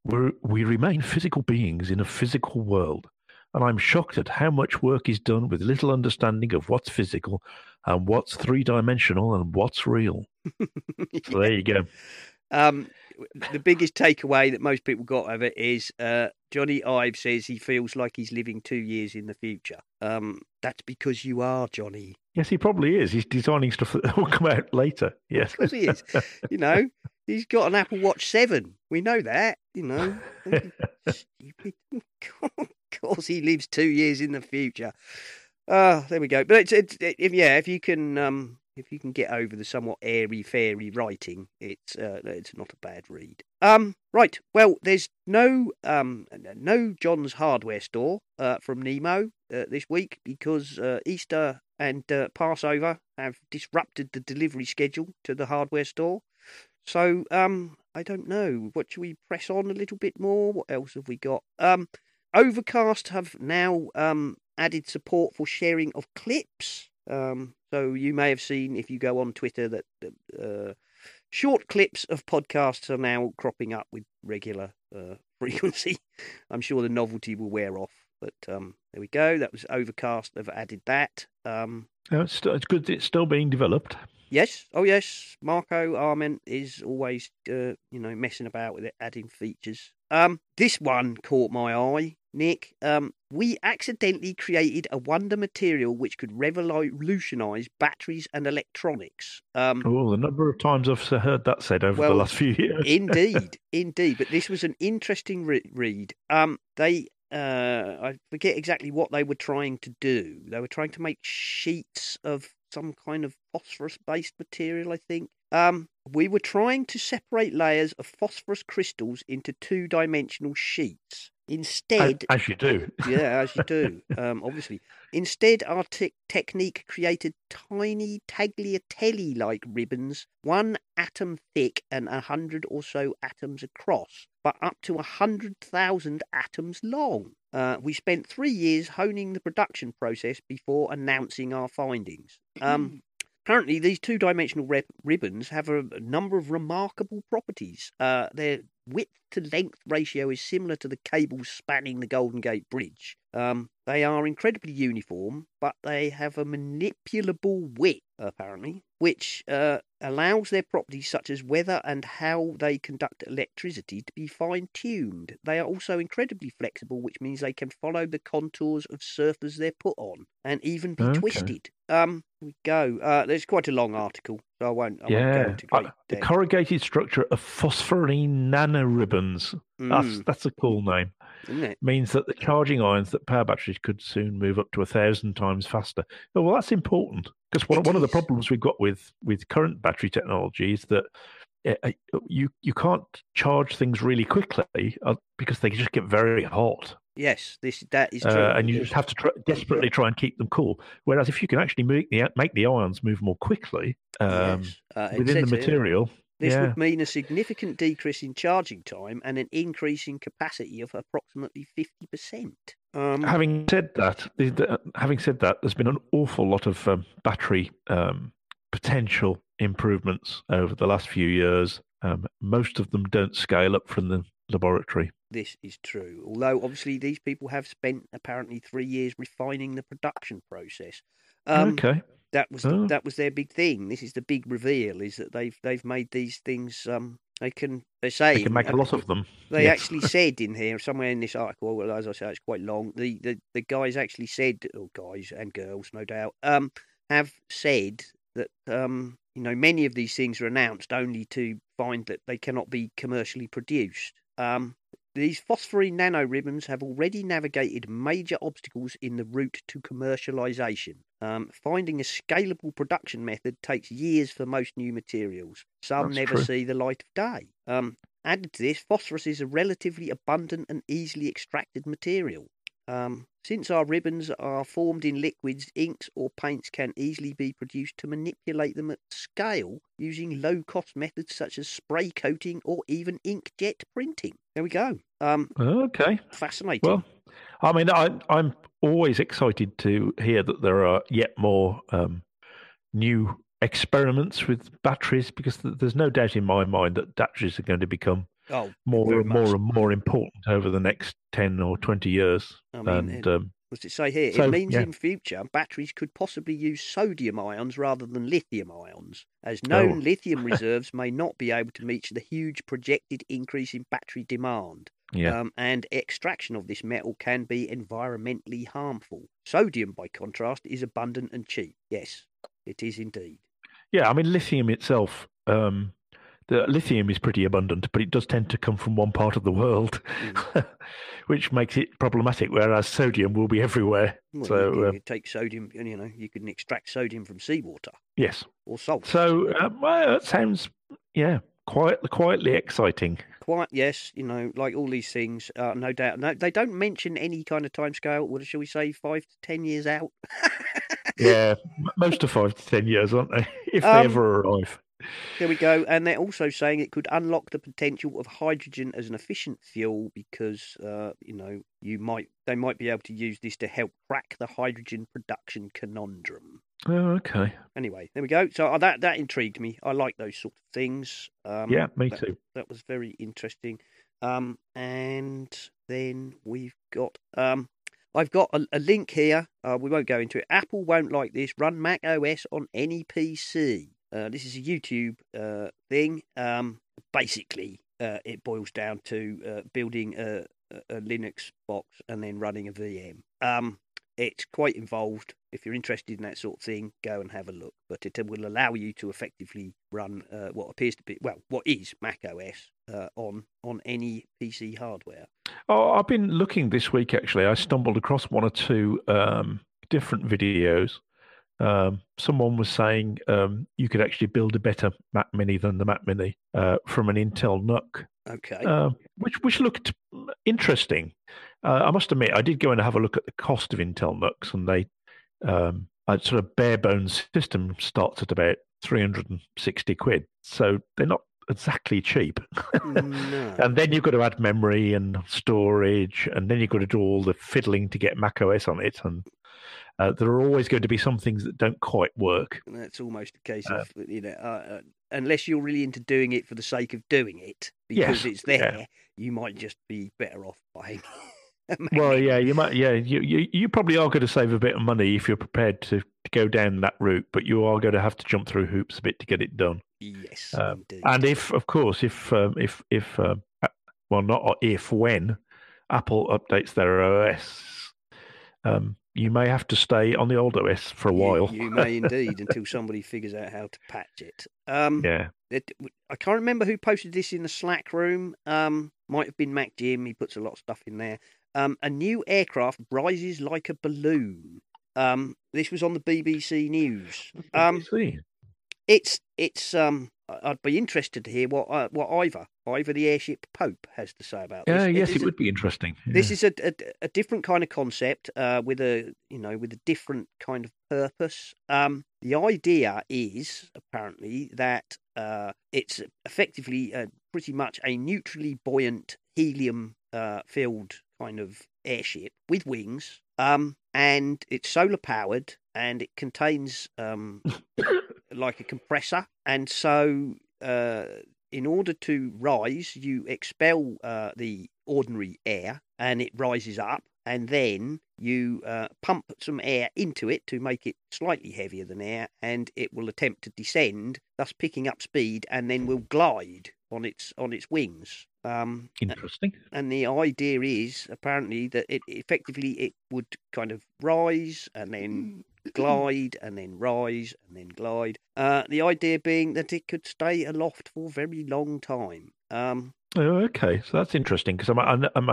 we we remain physical beings in a physical world. And I'm shocked at how much work is done with little understanding of what's physical and what's three dimensional and what's real. So there you go. Um, the biggest takeaway that most people got of it is uh, Jony Ive says he feels like he's living two years in the future. Um, that's because you are Jony. Yes, he probably is. He's designing stuff that will come out later. Yes, Of course he is. You know, he's got an Apple Watch Seven. We know that. You know, stupid. of course, he lives two years in the future. Ah, there we go. But it's, it's it, if, yeah, if you can um, if you can get over the somewhat airy fairy writing, it's uh, it's not a bad read. Um, right. Well, there's no um no John's Hardware store uh, from Nemo uh, this week because uh, Easter and uh, Passover have disrupted the delivery schedule to the hardware store. So um, I don't know. What should we press on a little bit more? What else have we got? Um, Overcast have now um added support for sharing of clips. Um, so you may have seen if you go on Twitter that uh, short clips of podcasts are now cropping up with regular uh, frequency. I'm sure the novelty will wear off, but um, there we go. That was Overcast. They've added that. Um, it's, still, it's good. It's still being developed. yes, oh yes, Marco Arment is always uh, you know messing about with it, adding features. Um, this one caught my eye. Nick, um, we accidentally created a wonder material which could revolutionize batteries and electronics. Um, Oh, the number of times I've heard that said over Well, the last few years. indeed, indeed. But this was an interesting re- read. Um, they, uh, I forget exactly what they were trying to do. They were trying to make sheets of some kind of phosphorus-based material, I think. Um, we were trying to separate layers of phosphorus crystals into two-dimensional sheets. as, Instead, as you do. yeah, as you do, um, obviously. Instead, our te- technique created tiny tagliatelle like ribbons, one atom thick and a hundred or so atoms across, but up to a hundred thousand atoms long. Uh, we spent three years honing the production process before announcing our findings. Um, Apparently, these two dimensional rib- ribbons have a, number of remarkable properties. Uh, their width to length ratio is similar to the cables spanning the Golden Gate Bridge. Um, they are incredibly uniform, but they have a manipulable width, apparently, which uh, allows their properties such as weather and how they conduct electricity to be fine tuned. They are also incredibly flexible, which means they can follow the contours of surface they're put on and even be Okay. twisted. Um, we go. Uh, there's quite a long article, so I won't. I won't go Yeah, into great Uh, the corrugated structure of phosphorene nanoribbons. That's Mm, that's a cool name. Isn't it? Means that the charging ions that power batteries could soon move up to a thousand times faster. Well, that's important because one, one of the problems we've got with with current battery technology is that uh, you you can't charge things really quickly uh, because they just get very hot. Yes, this that is true. Uh, and you just have to try, desperately try and keep them cool. Whereas if you can actually make the make the ions move more quickly um, Yes. Uh, within the material, This yeah, would mean a significant decrease in charging time and an increase in capacity of approximately 50%. Um, having said that, the, the, having said that, there's been an awful lot of um, battery um, potential improvements over the last few years. Um, most of them don't scale up from the laboratory. this is true. Although, obviously, these people have spent apparently three years refining the production process. Um, okay, That was Oh. that was their big thing. This is the big reveal: is that they've they've made these things. Um, they can they say they can make a lot of them. They Yes. actually said in here, somewhere in this article, well, as I say, it's quite long. The, the the guys actually said, or guys and girls, no doubt, um, have said that um, you know many of these things are announced only to find that they cannot be commercially produced. Um, these phosphorene nano ribbons have already navigated major obstacles in the route to commercialization. Um, finding a scalable production method takes years for most new materials. Some That's never true. see the light of day. Um, Added to this, phosphorus is a relatively abundant and easily extracted material. Um, since our ribbons are formed in liquids, inks or paints can easily be produced to manipulate them at scale using low cost methods such as spray coating or even inkjet printing. There we go. Um, Okay, fascinating. well, I mean, I, I'm always excited to hear that there are yet more um, new experiments with batteries because th- there's no doubt in my mind that batteries are going to become Oh, more and more and more important over the next ten or twenty years. I mean, and it- um, What's it say here? So, it means yeah. in future batteries could possibly use sodium ions rather than lithium ions, as known Oh. lithium reserves may not be able to meet the huge projected increase in battery demand. Yeah, Um, and extraction of this metal can be environmentally harmful. Sodium, by contrast, is abundant and cheap. Yes, it is indeed. yeah. I mean, lithium itself. Um, the lithium is pretty abundant, but it does tend to come from one part of the world, Mm. which makes it problematic. Whereas sodium will be everywhere. Well, So, you, uh, you take sodium, and you know, you can extract sodium from seawater Yes. or salt. So uh, well, that sounds, yeah, quite quietly exciting. Quite yes, you know, like all these things, uh, no doubt. No, they don't mention any kind of time scale. What shall we say, five to ten years out? Yeah, most of five to ten years, aren't they? If they Um, ever arrive. There we go. And they're also saying it could unlock the potential of hydrogen as an efficient fuel because, uh, you know, you might they might be able to use this to help crack the hydrogen production conundrum. Oh, okay. Anyway, there we go. So uh, that that intrigued me. I like those sort of things. Um, yeah, me that- too. that was very interesting. Um, and then we've got um, I've got a, a link here. Uh, we won't go into it. Apple won't like this. Run Mac OS on any PC. Uh, this is a YouTube uh, thing. Um, basically, uh, it boils down to uh, building a, a, Linux box and then running a VM. Um, it's quite involved. If you're interested in that sort of thing, go and have a look. But it will allow you to effectively run uh, what appears to be, well, what is Mac OS uh, on on any PC hardware. Oh, I've been looking this week. Actually, I stumbled across one or two um, different videos. Um, someone was saying um, you could actually build a better Mac Mini than the Mac Mini uh, from an Intel NUC, Okay. uh, which which looked interesting. Uh, I must admit, I did go and have a look at the cost of Intel NUCs, and they um, a sort of bare bones system starts at about three hundred and sixty quid. So they're not exactly cheap. no. And then you've got to add memory and storage, and then you've got to do all the fiddling to get Mac OS on it. And uh, there are always going to be some things that don't quite work. That's almost a case Uh, of you know, uh, uh, unless you're really into doing it for the sake of doing it because Yes, it's yeah. there, you might just be better off buying. Well, yeah, you might. Yeah, you, you you probably are going to save a bit of money if you're prepared to, to go down that route, but you are going to have to jump through hoops a bit to get it done. Yes, Um, indeed. And if, of course, if um, if if um, well, not if when Apple updates their OS, um, you may have to stay on the old OS for a You- while. You, may indeed until somebody figures out how to patch it. Um, yeah. it, I can't remember who posted this in the Slack room. Um, might have been Mac Jim. He puts a lot of stuff in there. Um, a new aircraft rises like a balloon. Um, this was on the BBC News. Um, See. It's it's um. I'd be interested to hear what uh, what Ivor Ivor the airship Pope has to say about Yeah, this. yes, it a- would be interesting. this is a, a a different kind of concept uh, with a you know with a different kind of purpose. Um, the idea is apparently that uh, it's effectively uh, pretty much a neutrally buoyant helium uh, filled kind of airship with wings. Um, and it's solar powered and it contains um, like a compressor. And so, uh, in order to rise, you expel uh, the ordinary air and it rises up. And then you uh, pump some air into it to make it slightly heavier than air, and it will attempt to descend, thus picking up speed, and then will glide on its on its wings. Um, interesting. and the idea is apparently that it effectively it would kind of rise and then glide and then rise and then glide. Uh, the idea being that it could stay aloft for a very long time. Um, Oh, okay, so that's interesting because I'm, I'm, I'm,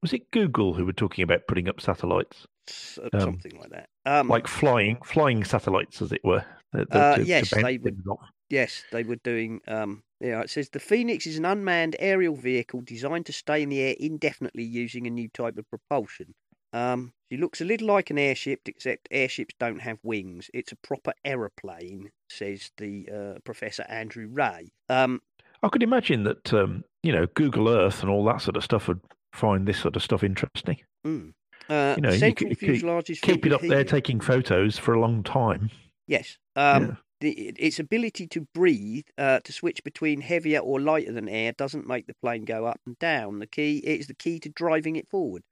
was it Google who were talking about putting up satellites, s- uh, Um, something like that. Um, like flying, flying satellites, as it were? that- that- Uh, to- to yes, bounce they would- things off. Yes, they were doing. Um, yeah, it says the Phoenix is an unmanned aerial vehicle designed to stay in the air indefinitely using a new type of propulsion. Um, she looks a little like an airship, except airships don't have wings. It's a proper aeroplane, says the uh, Professor Andrew Rae. Um, I could imagine that um, you know Google Earth and all that sort of stuff would find this sort of stuff interesting. mm. uh, You know, you central could- you could fuselage is Keep it up there, taking photos for a long time. Yes. Um, Yeah. The, its ability to breathe, uh, to switch between heavier or lighter than air, doesn't make the plane go up and down. The key it is the key to driving it forward.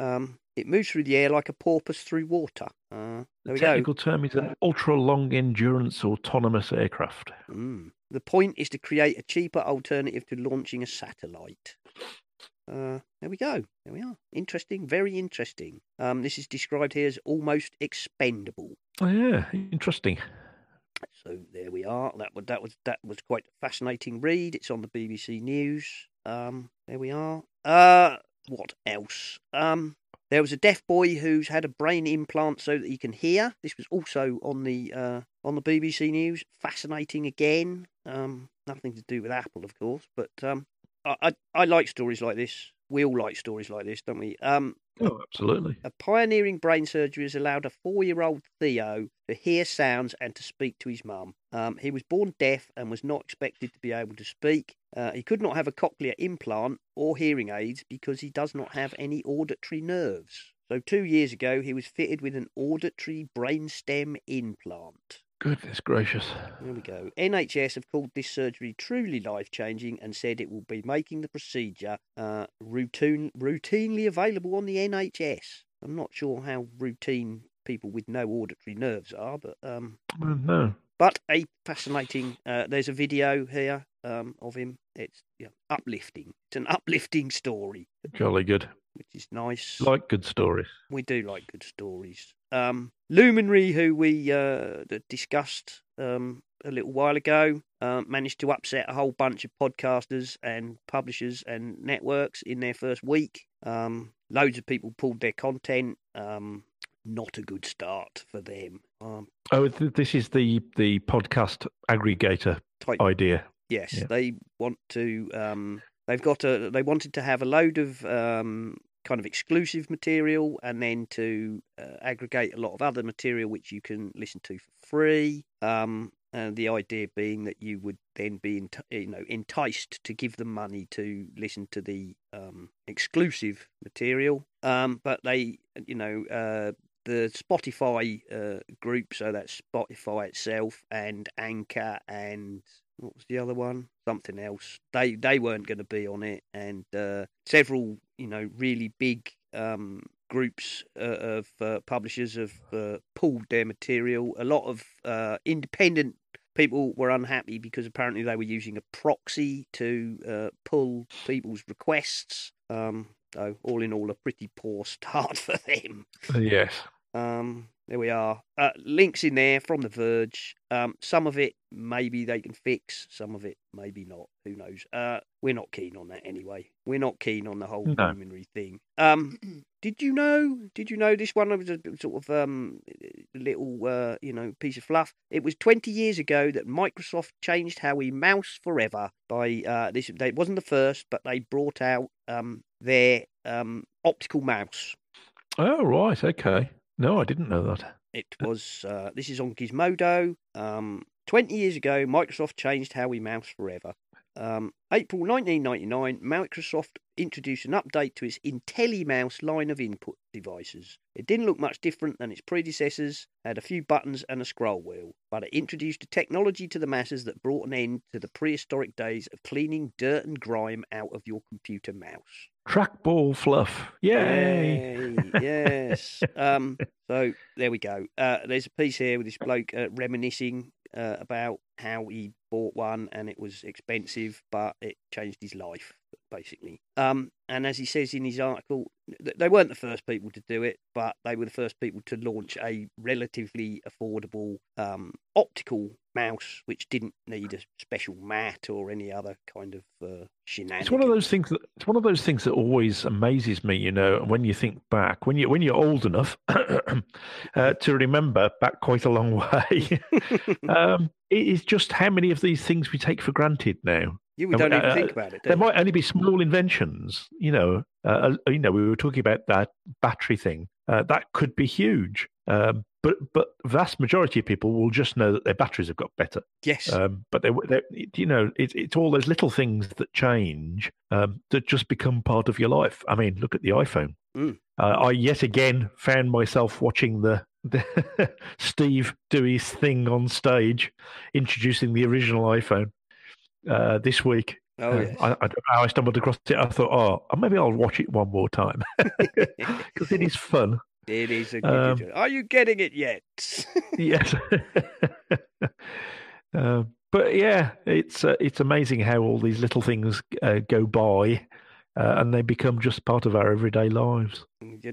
Um, it moves through the air like a porpoise through water. Uh, there The we technical go. term is an ultra long endurance autonomous aircraft. Mm. The point is to create a cheaper alternative to launching a satellite. Uh, there we go. There we are. Interesting. Very interesting. Um, this is described here as almost expendable. Oh, yeah, interesting. So there we are. That was that was that was quite a fascinating read. It's on the BBC News. Um, there we are. Uh, what else? Um, there was a deaf boy who's had a brain implant so that he can hear. This was also on the uh, on the BBC News. Fascinating again. Um, nothing to do with Apple, of course, but um, I, I I like stories like this. We all like stories like this, don't we? Um, Oh, absolutely. a pioneering brain surgery has allowed a four year old Theo to hear sounds and to speak to his mum. Um, he was born deaf and was not expected to be able to speak. Uh, he could not have a cochlear implant or hearing aids because he does not have any auditory nerves. So, two years ago, he was fitted with an auditory brainstem implant. Goodness gracious. There we go. NHS have called this surgery truly life changing and said it will be making the procedure uh, routine, routinely available on the NHS. I'm not sure how routine people with no auditory nerves are, but um, Well, no. but a fascinating. Uh, there's a video here um, of him. It's yeah, uplifting. It's an uplifting story, Jolly good. Which is nice. Like good stories. We do like good stories. Um, Luminary, who we uh, discussed um, a little while ago, uh, managed to upset a whole bunch of podcasters and publishers and networks in their first week. Um, loads of people pulled their content. Um, not a good start for them. Um, Oh, th- this is the the podcast aggregator type idea. Yes, Yeah. they want to. They've got a. They wanted to have a load of um, kind of exclusive material, and then to uh, aggregate a lot of other material which you can listen to for free. Um, and the idea being that you would then be, ent- you know, enticed to give them money to listen to the um, exclusive material. Um, but they, you know, uh, the Spotify uh, group, so that's Spotify itself and Anchor and what was the other one? Something else. They they weren't going to be on it, and uh, several you know really big um, groups uh, of uh, publishers have uh, pulled their material. A lot of uh, independent people were unhappy because apparently they were using a proxy to uh, pull people's requests. Um, so all in all, a pretty poor start for them. Yes. Um, there we are. Uh, links in there from The Verge. Um, some of it maybe they can fix. Some of it maybe not. Who knows? Uh, we're not keen on that anyway. We're not keen on the whole No. luminary thing. Um, did you know? Did you know this one was a sort of um little uh, you know piece of fluff? It was 20 years ago that Microsoft changed how we mouse forever by uh, this. They, it wasn't the first, but they brought out um their um optical mouse. Oh, right. Okay. No, I didn't know that. It was uh, this is on Gizmodo. Um, Twenty years ago, Microsoft changed how we mouse forever. Um, April 1999, Microsoft introduced an update to its IntelliMouse line of input devices. It didn't look much different than its predecessors, had a few buttons and a scroll wheel, but it introduced a technology to the masses that brought an end to the prehistoric days of cleaning dirt and grime out of your computer mouse. Trackball fluff. Yay. Yay, yes. Um, so there we go. Uh, there's a piece here with this bloke uh, reminiscing uh, about how he bought one and it was expensive, but it changed his life, basically. Um, and as he says in his article, they weren't the first people to do it, but they were the first people to launch a relatively affordable um, optical mouse, which didn't need a special mat or any other kind of uh, shenanigans. It's one of those things that it's one of those things that always amazes me, you know, when you think back, when you when you're old enough uh, to remember back quite a long way. um, it is just how many of these things we take for granted now. You Uh, don't even uh, think about it. There you? might only be small inventions, you know. Uh, uh, you know, we were talking about that battery thing. Uh, that could be huge, um, but but vast majority of people will just know that their batteries have got better. Yes. Um, but they, they, you know, it's it's all those little things that change um, that just become part of your life. I mean, look at the iPhone. Mm. Uh, I yet again found myself watching the Steve do his thing on stage, introducing the original iPhone uh, this week. Oh, yes. I, I don't know how I stumbled across it. I thought, oh, maybe I'll watch it one more time because it is fun. It is a good. Um, Are you getting it yet? Yes. uh, but yeah, it's uh, it's amazing how all these little things uh, go by, uh, and they become just part of our everyday lives.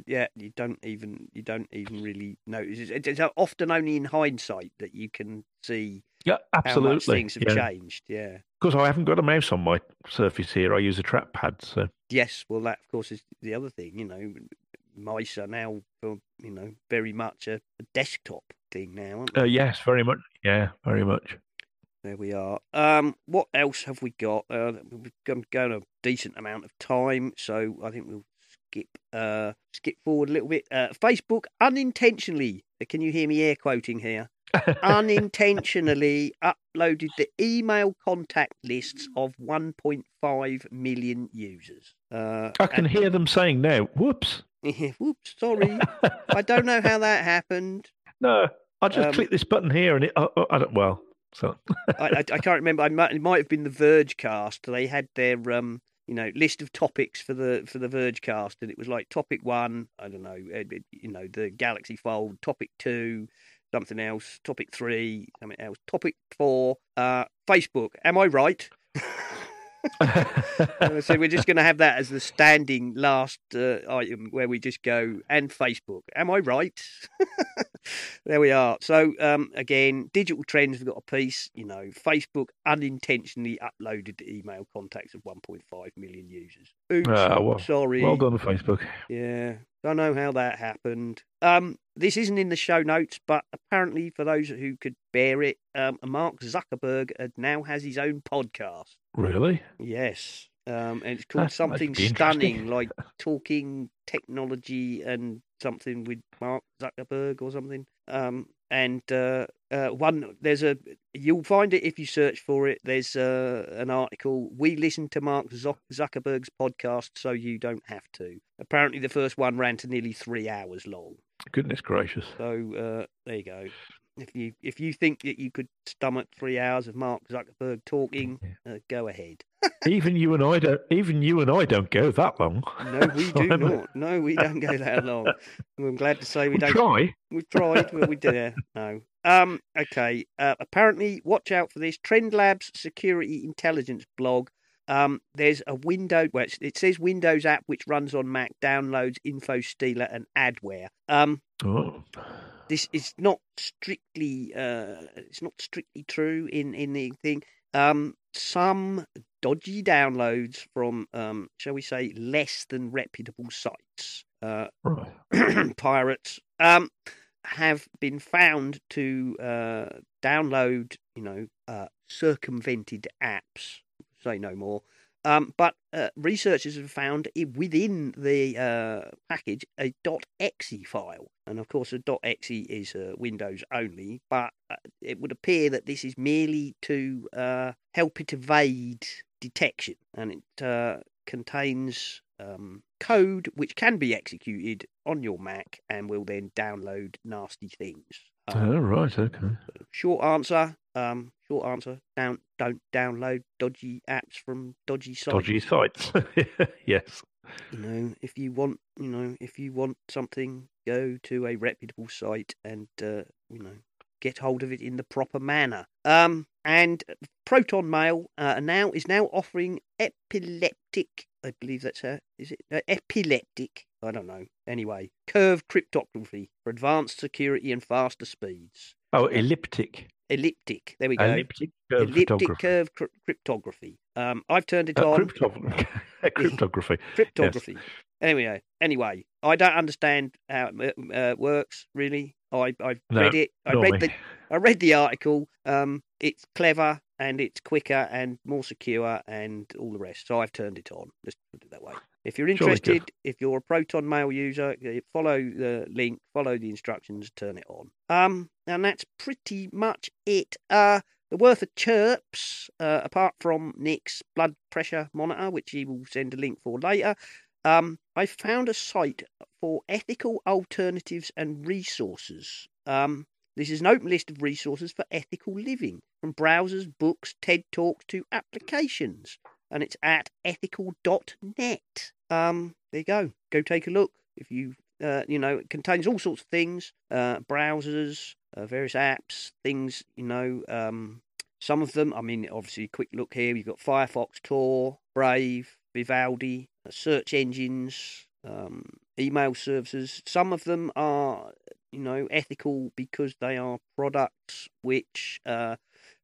Yeah, you don't even you don't even really notice. It's, it's often only in hindsight that you can see Yeah, how much absolutely. things have yeah. changed. Yeah. Because I haven't got a mouse on my Surface here. I use a trackpad. So Yes, well, that of course is the other thing. You know, mice are now, you know, very much a, a desktop thing now. Aren't they? uh, yes, very much. Yeah, very much. There we are. Um, what else have we got? Uh, we've gone, a decent amount of time, so I think we'll skip uh, skip forward a little bit. Uh, Facebook unintentionally. uh, Can you hear me air quoting here? unintentionally uploaded the email contact lists of 1.5 million users. Uh, I can hear them saying now, "Whoops." whoops, sorry, I don't know how that happened. no, I just Um, click this button here, and it. Uh, uh, I don't. Well, so I, I, I can't remember. I might, it might have been the Verge cast. They had their um, you know, list of topics for the for the Verge cast, and it was like topic one. I don't know, uh, you know, the Galaxy Fold. Topic two, something else. Topic three, something else. Topic four, uh, Facebook. Am I right? So we're just going to have that as the standing last uh, item where we just go and Facebook. Am I right? there we are. So um, again, digital trends. We've got a piece. You know, Facebook unintentionally uploaded the email contacts of 1.5 million users. Oops, Ah, well- sorry. well done, Facebook. Yeah, don't know how that happened. Um, this isn't in the show notes, but apparently, for those who could bear it, um, Mark Zuckerberg now has his own podcast. Really? Yes. Um, and it's called That- something should be interesting. stunning, like talking technology and something with Mark Zuckerberg or something. Um, and uh, uh, one there's a you'll find it if you search for it. There's uh, an article. We listen to Mark Zuckerberg's podcast, so you don't have to. Apparently, the first one ran to nearly three hours long. Goodness gracious. So uh, there you go. If you if you think that you could stomach three hours of Mark Zuckerberg talking, uh, go ahead. Even you and I don't. Even you and I don't go that long. No, we do not. No, we don't go that long. I'm glad to say we We don't. try. We've tried, but we did. No. Um. Okay. Uh, apparently, watch out for this. Trend Labs Security Intelligence blog. Um. There's a window where it's, it says Windows app which runs on Mac downloads info stealer and adware. Um. Oh. This is not strictly. Uh. It's not strictly true in in the thing. Um. Some dodgy downloads from um. Shall we say less than reputable sites. Uh. Right. pirates um, have been found to uh, download, you know, uh, circumvented apps. Say no more. Um, but uh, researchers have found within the uh, package a .exe file, and of course, a .exe is uh, Windows only. But uh, it would appear that this is merely to uh, help it evade detection, and it uh, contains um, code which can be executed on your Mac and will then download nasty things. Um, Oh, right. Okay. Short answer. Um, short answer. Down, don't download dodgy apps from dodgy sites. Dodgy sites. yes. You know, if you want, you know, if you want something, go to a reputable site and uh, you know get hold of it in the proper manner. Um, and Proton Mail uh, now is now offering epileptic. I believe that's a is it uh, epileptic? I don't know. Anyway, curve cryptography for advanced security and faster speeds. Oh, elliptic. Elliptic. There we go. Elliptic curve Elliptic curve cr- cryptography. Um, I've turned it Uh, on. cryptography. cryptography. cryptography. Anyway, anyway, I don't understand how it uh, works really. I I No, read it. I read me. the I read the article. Um, it's clever and it's quicker and more secure and all the rest. So I've turned it on. Let's put it that way. If you're interested, if you're a Proton Mail user, follow the link, follow the instructions, turn it on. Um, and that's pretty much it. Uh, the worth of chirps, uh, apart from Nick's blood pressure monitor, which he will send a link for later. Um, I found a site for ethical alternatives and resources. Um, this is an open list of resources for ethical living, from browsers, books, TED Talks to applications. And it's at ethical.net. Um, there you go. Go take a look. If you, uh, you know, it contains all sorts of things uh, browsers, uh, various apps, things, you know, um, some of them, I mean, obviously, quick look here. You've got Firefox, Tor, Brave, Vivaldi, uh, search engines, um, email services. Some of them are, you know, ethical because they are products which, uh,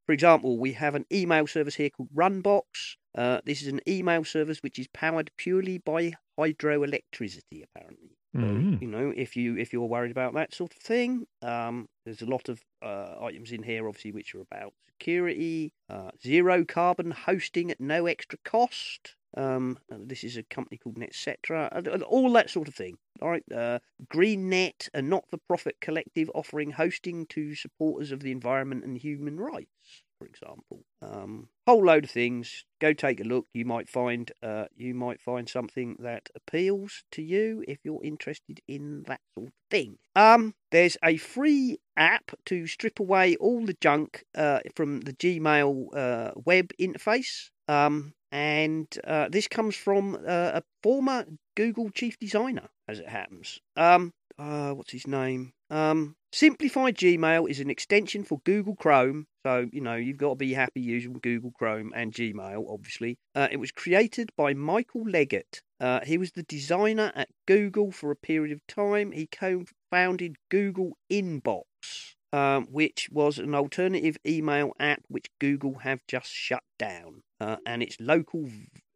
for example, we have an email service here called Runbox. Uh, this is an email service which is powered purely by hydroelectricity, apparently. Mhm. You know, if you if you're worried about that sort of thing, um, there's a lot of uh, items in here, obviously, which are about security, uh, zero carbon hosting at no extra cost. Um, this is a company called Netcetera, all that sort of thing. All right, uh, GreenNet, a not-for-profit collective offering hosting to supporters of the environment and human rights, for example. Um, whole load of things. Go take a look. You might find uh, you might find something that appeals to you if you're interested in that sort of thing. Um, there's a free app to strip away all the junk uh, from the Gmail uh, web interface. Um, and uh, this comes from uh, a former Google chief designer, as it happens. Um, uh, what's his name? Um, Simplified Gmail is an extension for Google Chrome. So, you know, you've got to be happy using Google Chrome and Gmail, obviously. Uh, it was created by Michael Leggett. Uh, he was the designer at Google for a period of time. He co founded Google Inbox, um, which was an alternative email app which Google have just shut down. Uh, and its local,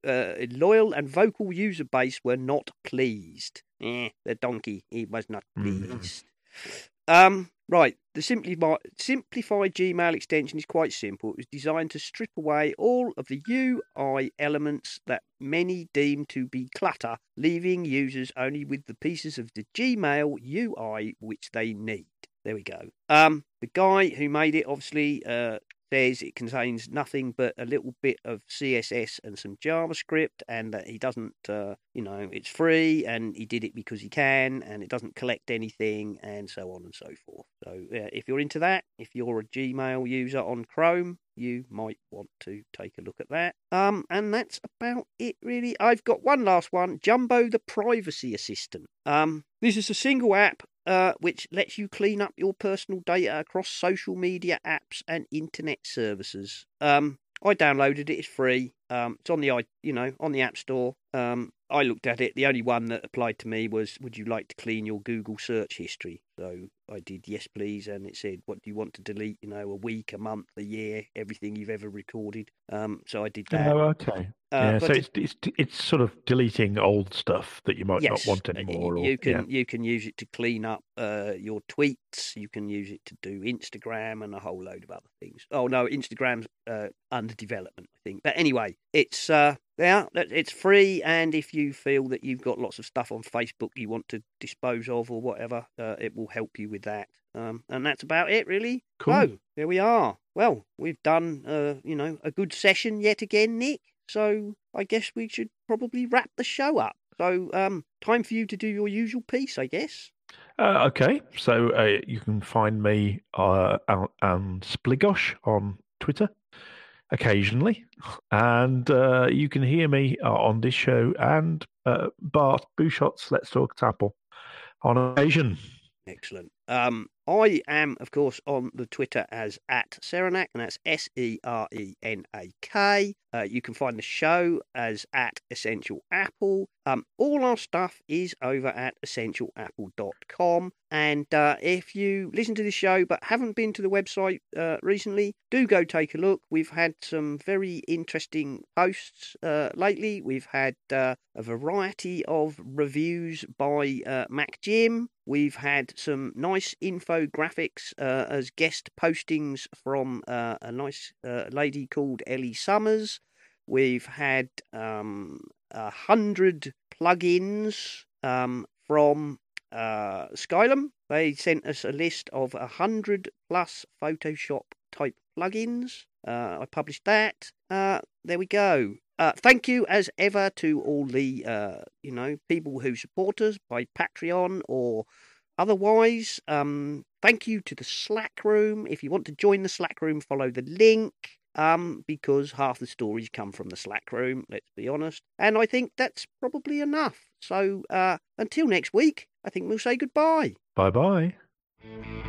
uh, loyal and vocal user base were not pleased. Eh, the donkey, he was not Mm. pleased. Um, right, the simplified, simplified Gmail extension is quite simple. It was designed to strip away all of the UI elements that many deem to be clutter, leaving users only with the pieces of the Gmail UI which they need. There we go. Um, the guy who made it obviously uh, says it contains nothing but a little bit of CSS and some JavaScript, and that he doesn't, uh, you know, it's free, and he did it because he can, and it doesn't collect anything, and so on and so forth. So, uh, if you're into that, if you're a Gmail user on Chrome, you might want to take a look at that. Um, and that's about it, really. I've got one last one Jumbo the Privacy Assistant. Um, this is a single app uh, which lets you clean up your personal data across social media apps and internet services. Um, I downloaded it; it's free. Um, it's on the you know on the App Store. Um, I looked at it. The only one that applied to me was, "Would you like to clean your Google search history?" So I did yes, please, and it said, "What do you want to delete?" You know, a week, a month, a year, everything you've ever recorded. Um, so I did that. Oh, okay. Uh, yeah, so it's, it's it's sort of deleting old stuff that you might yes, not want anymore. Or, You can yeah. you can use it to clean up uh, your tweets. You can use it to do Instagram and a whole load of other things. Oh no, Instagram's uh, under development, I think. But anyway, it's uh, yeah, it's free. And if you feel that you've got lots of stuff on Facebook you want to dispose of or whatever, uh, it will help you with that. Um, and that's about it, really. Cool. So there we are. Well, we've done uh, you know a good session yet again, Nick. So I guess we should probably wrap the show up. So um, time for you to do your usual piece, I guess. Uh, okay, so uh, you can find me uh, on, on Spligosh on Twitter occasionally, and uh, you can hear me uh, on this show and uh, Bart Busschots' Let's Talk Apple on occasion. Excellent. Um, I am, of course, on the Twitter as at Serenak, and that's S E R E N A K. Uh, you can find the show as at Essential Apple. Um, all our stuff is over at essentialapple.com. And uh, if you listen to this show but haven't been to the website uh, recently, do go take a look. We've had some very interesting posts uh, lately. We've had uh, a variety of reviews by uh, Mac Jim. We've had some nice infographics uh, as guest postings from uh, a nice uh, lady called Ellie Summers. We've had um, a hundred plugins um, from uh, Skylum. They sent us a list of a hundred plus Photoshop type plugins. Uh, I published that. Uh, there we go. Uh, thank you as ever to all the uh, you know people who support us by Patreon or otherwise. Um, thank you to the Slack room. If you want to join the Slack room, follow the link. Um, because half the stories come from the Slack room, let's be honest. And I think that's probably enough. So uh, until next week, I think we'll say goodbye. Bye bye.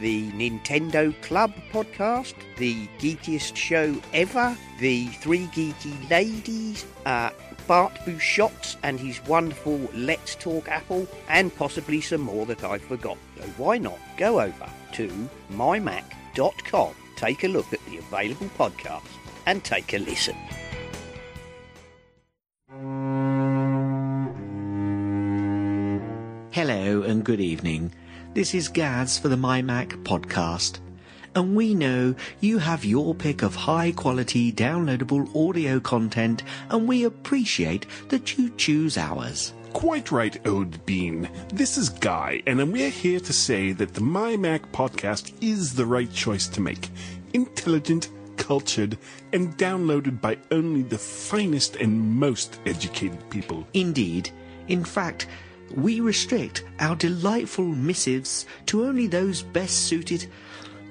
the Nintendo Club podcast, the geekiest show ever, the Three Geeky Ladies, uh, Bart Busschots and his wonderful Let's Talk Apple, and possibly some more that I forgot. So why not go over to mymac.com, take a look at the available podcasts, and take a listen. Hello and good evening. This is Gaz for the MyMac podcast. And we know you have your pick of high quality downloadable audio content and we appreciate that you choose ours. Quite right, Ode Bean. This is Guy, and we're here to say that the My Mac podcast is the right choice to make. Intelligent, cultured, and downloaded by only the finest and most educated people. Indeed. In fact, we restrict our delightful missives to only those best suited.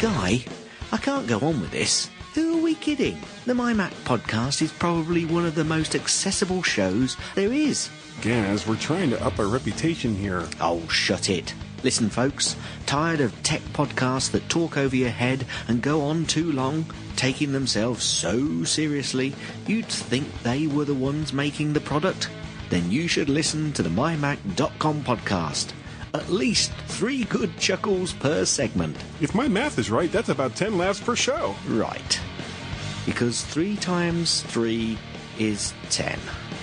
Guy, I can't go on with this. Who are we kidding? The My Mac podcast is probably one of the most accessible shows there is. Gaz, we're trying to up our reputation here. Oh, shut it. Listen, folks, tired of tech podcasts that talk over your head and go on too long, taking themselves so seriously, you'd think they were the ones making the product? Then you should listen to the MyMac.com podcast. At least three good chuckles per segment. If my math is right, that's about 10 laughs per show. Right. Because three times three is ten.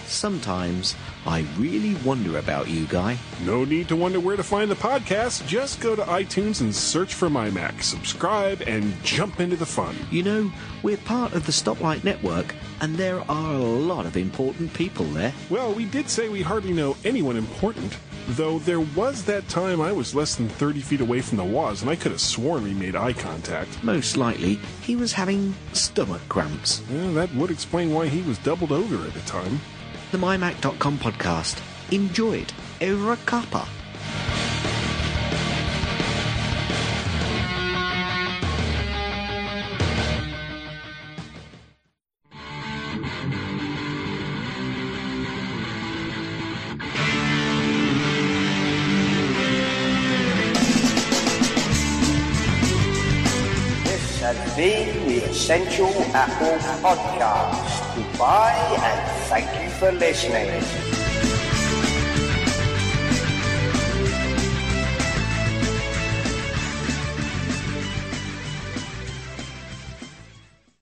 Sometimes I really wonder about you, Guy. No need to wonder where to find the podcast. Just go to iTunes and search for My Mac, subscribe, and jump into the fun. You know, we're part of the Stoplight Network, and there are a lot of important people there. Well, we did say we hardly know anyone important. Though there was that time I was less than 30 feet away from the Woz, and I could have sworn we made eye contact. Most likely, he was having stomach cramps. Yeah, that would explain why he was doubled over at the time. The MyMac.com podcast. Enjoy it over a cuppa. This has been the Essential Apple Podcast. Goodbye and thank you for listening.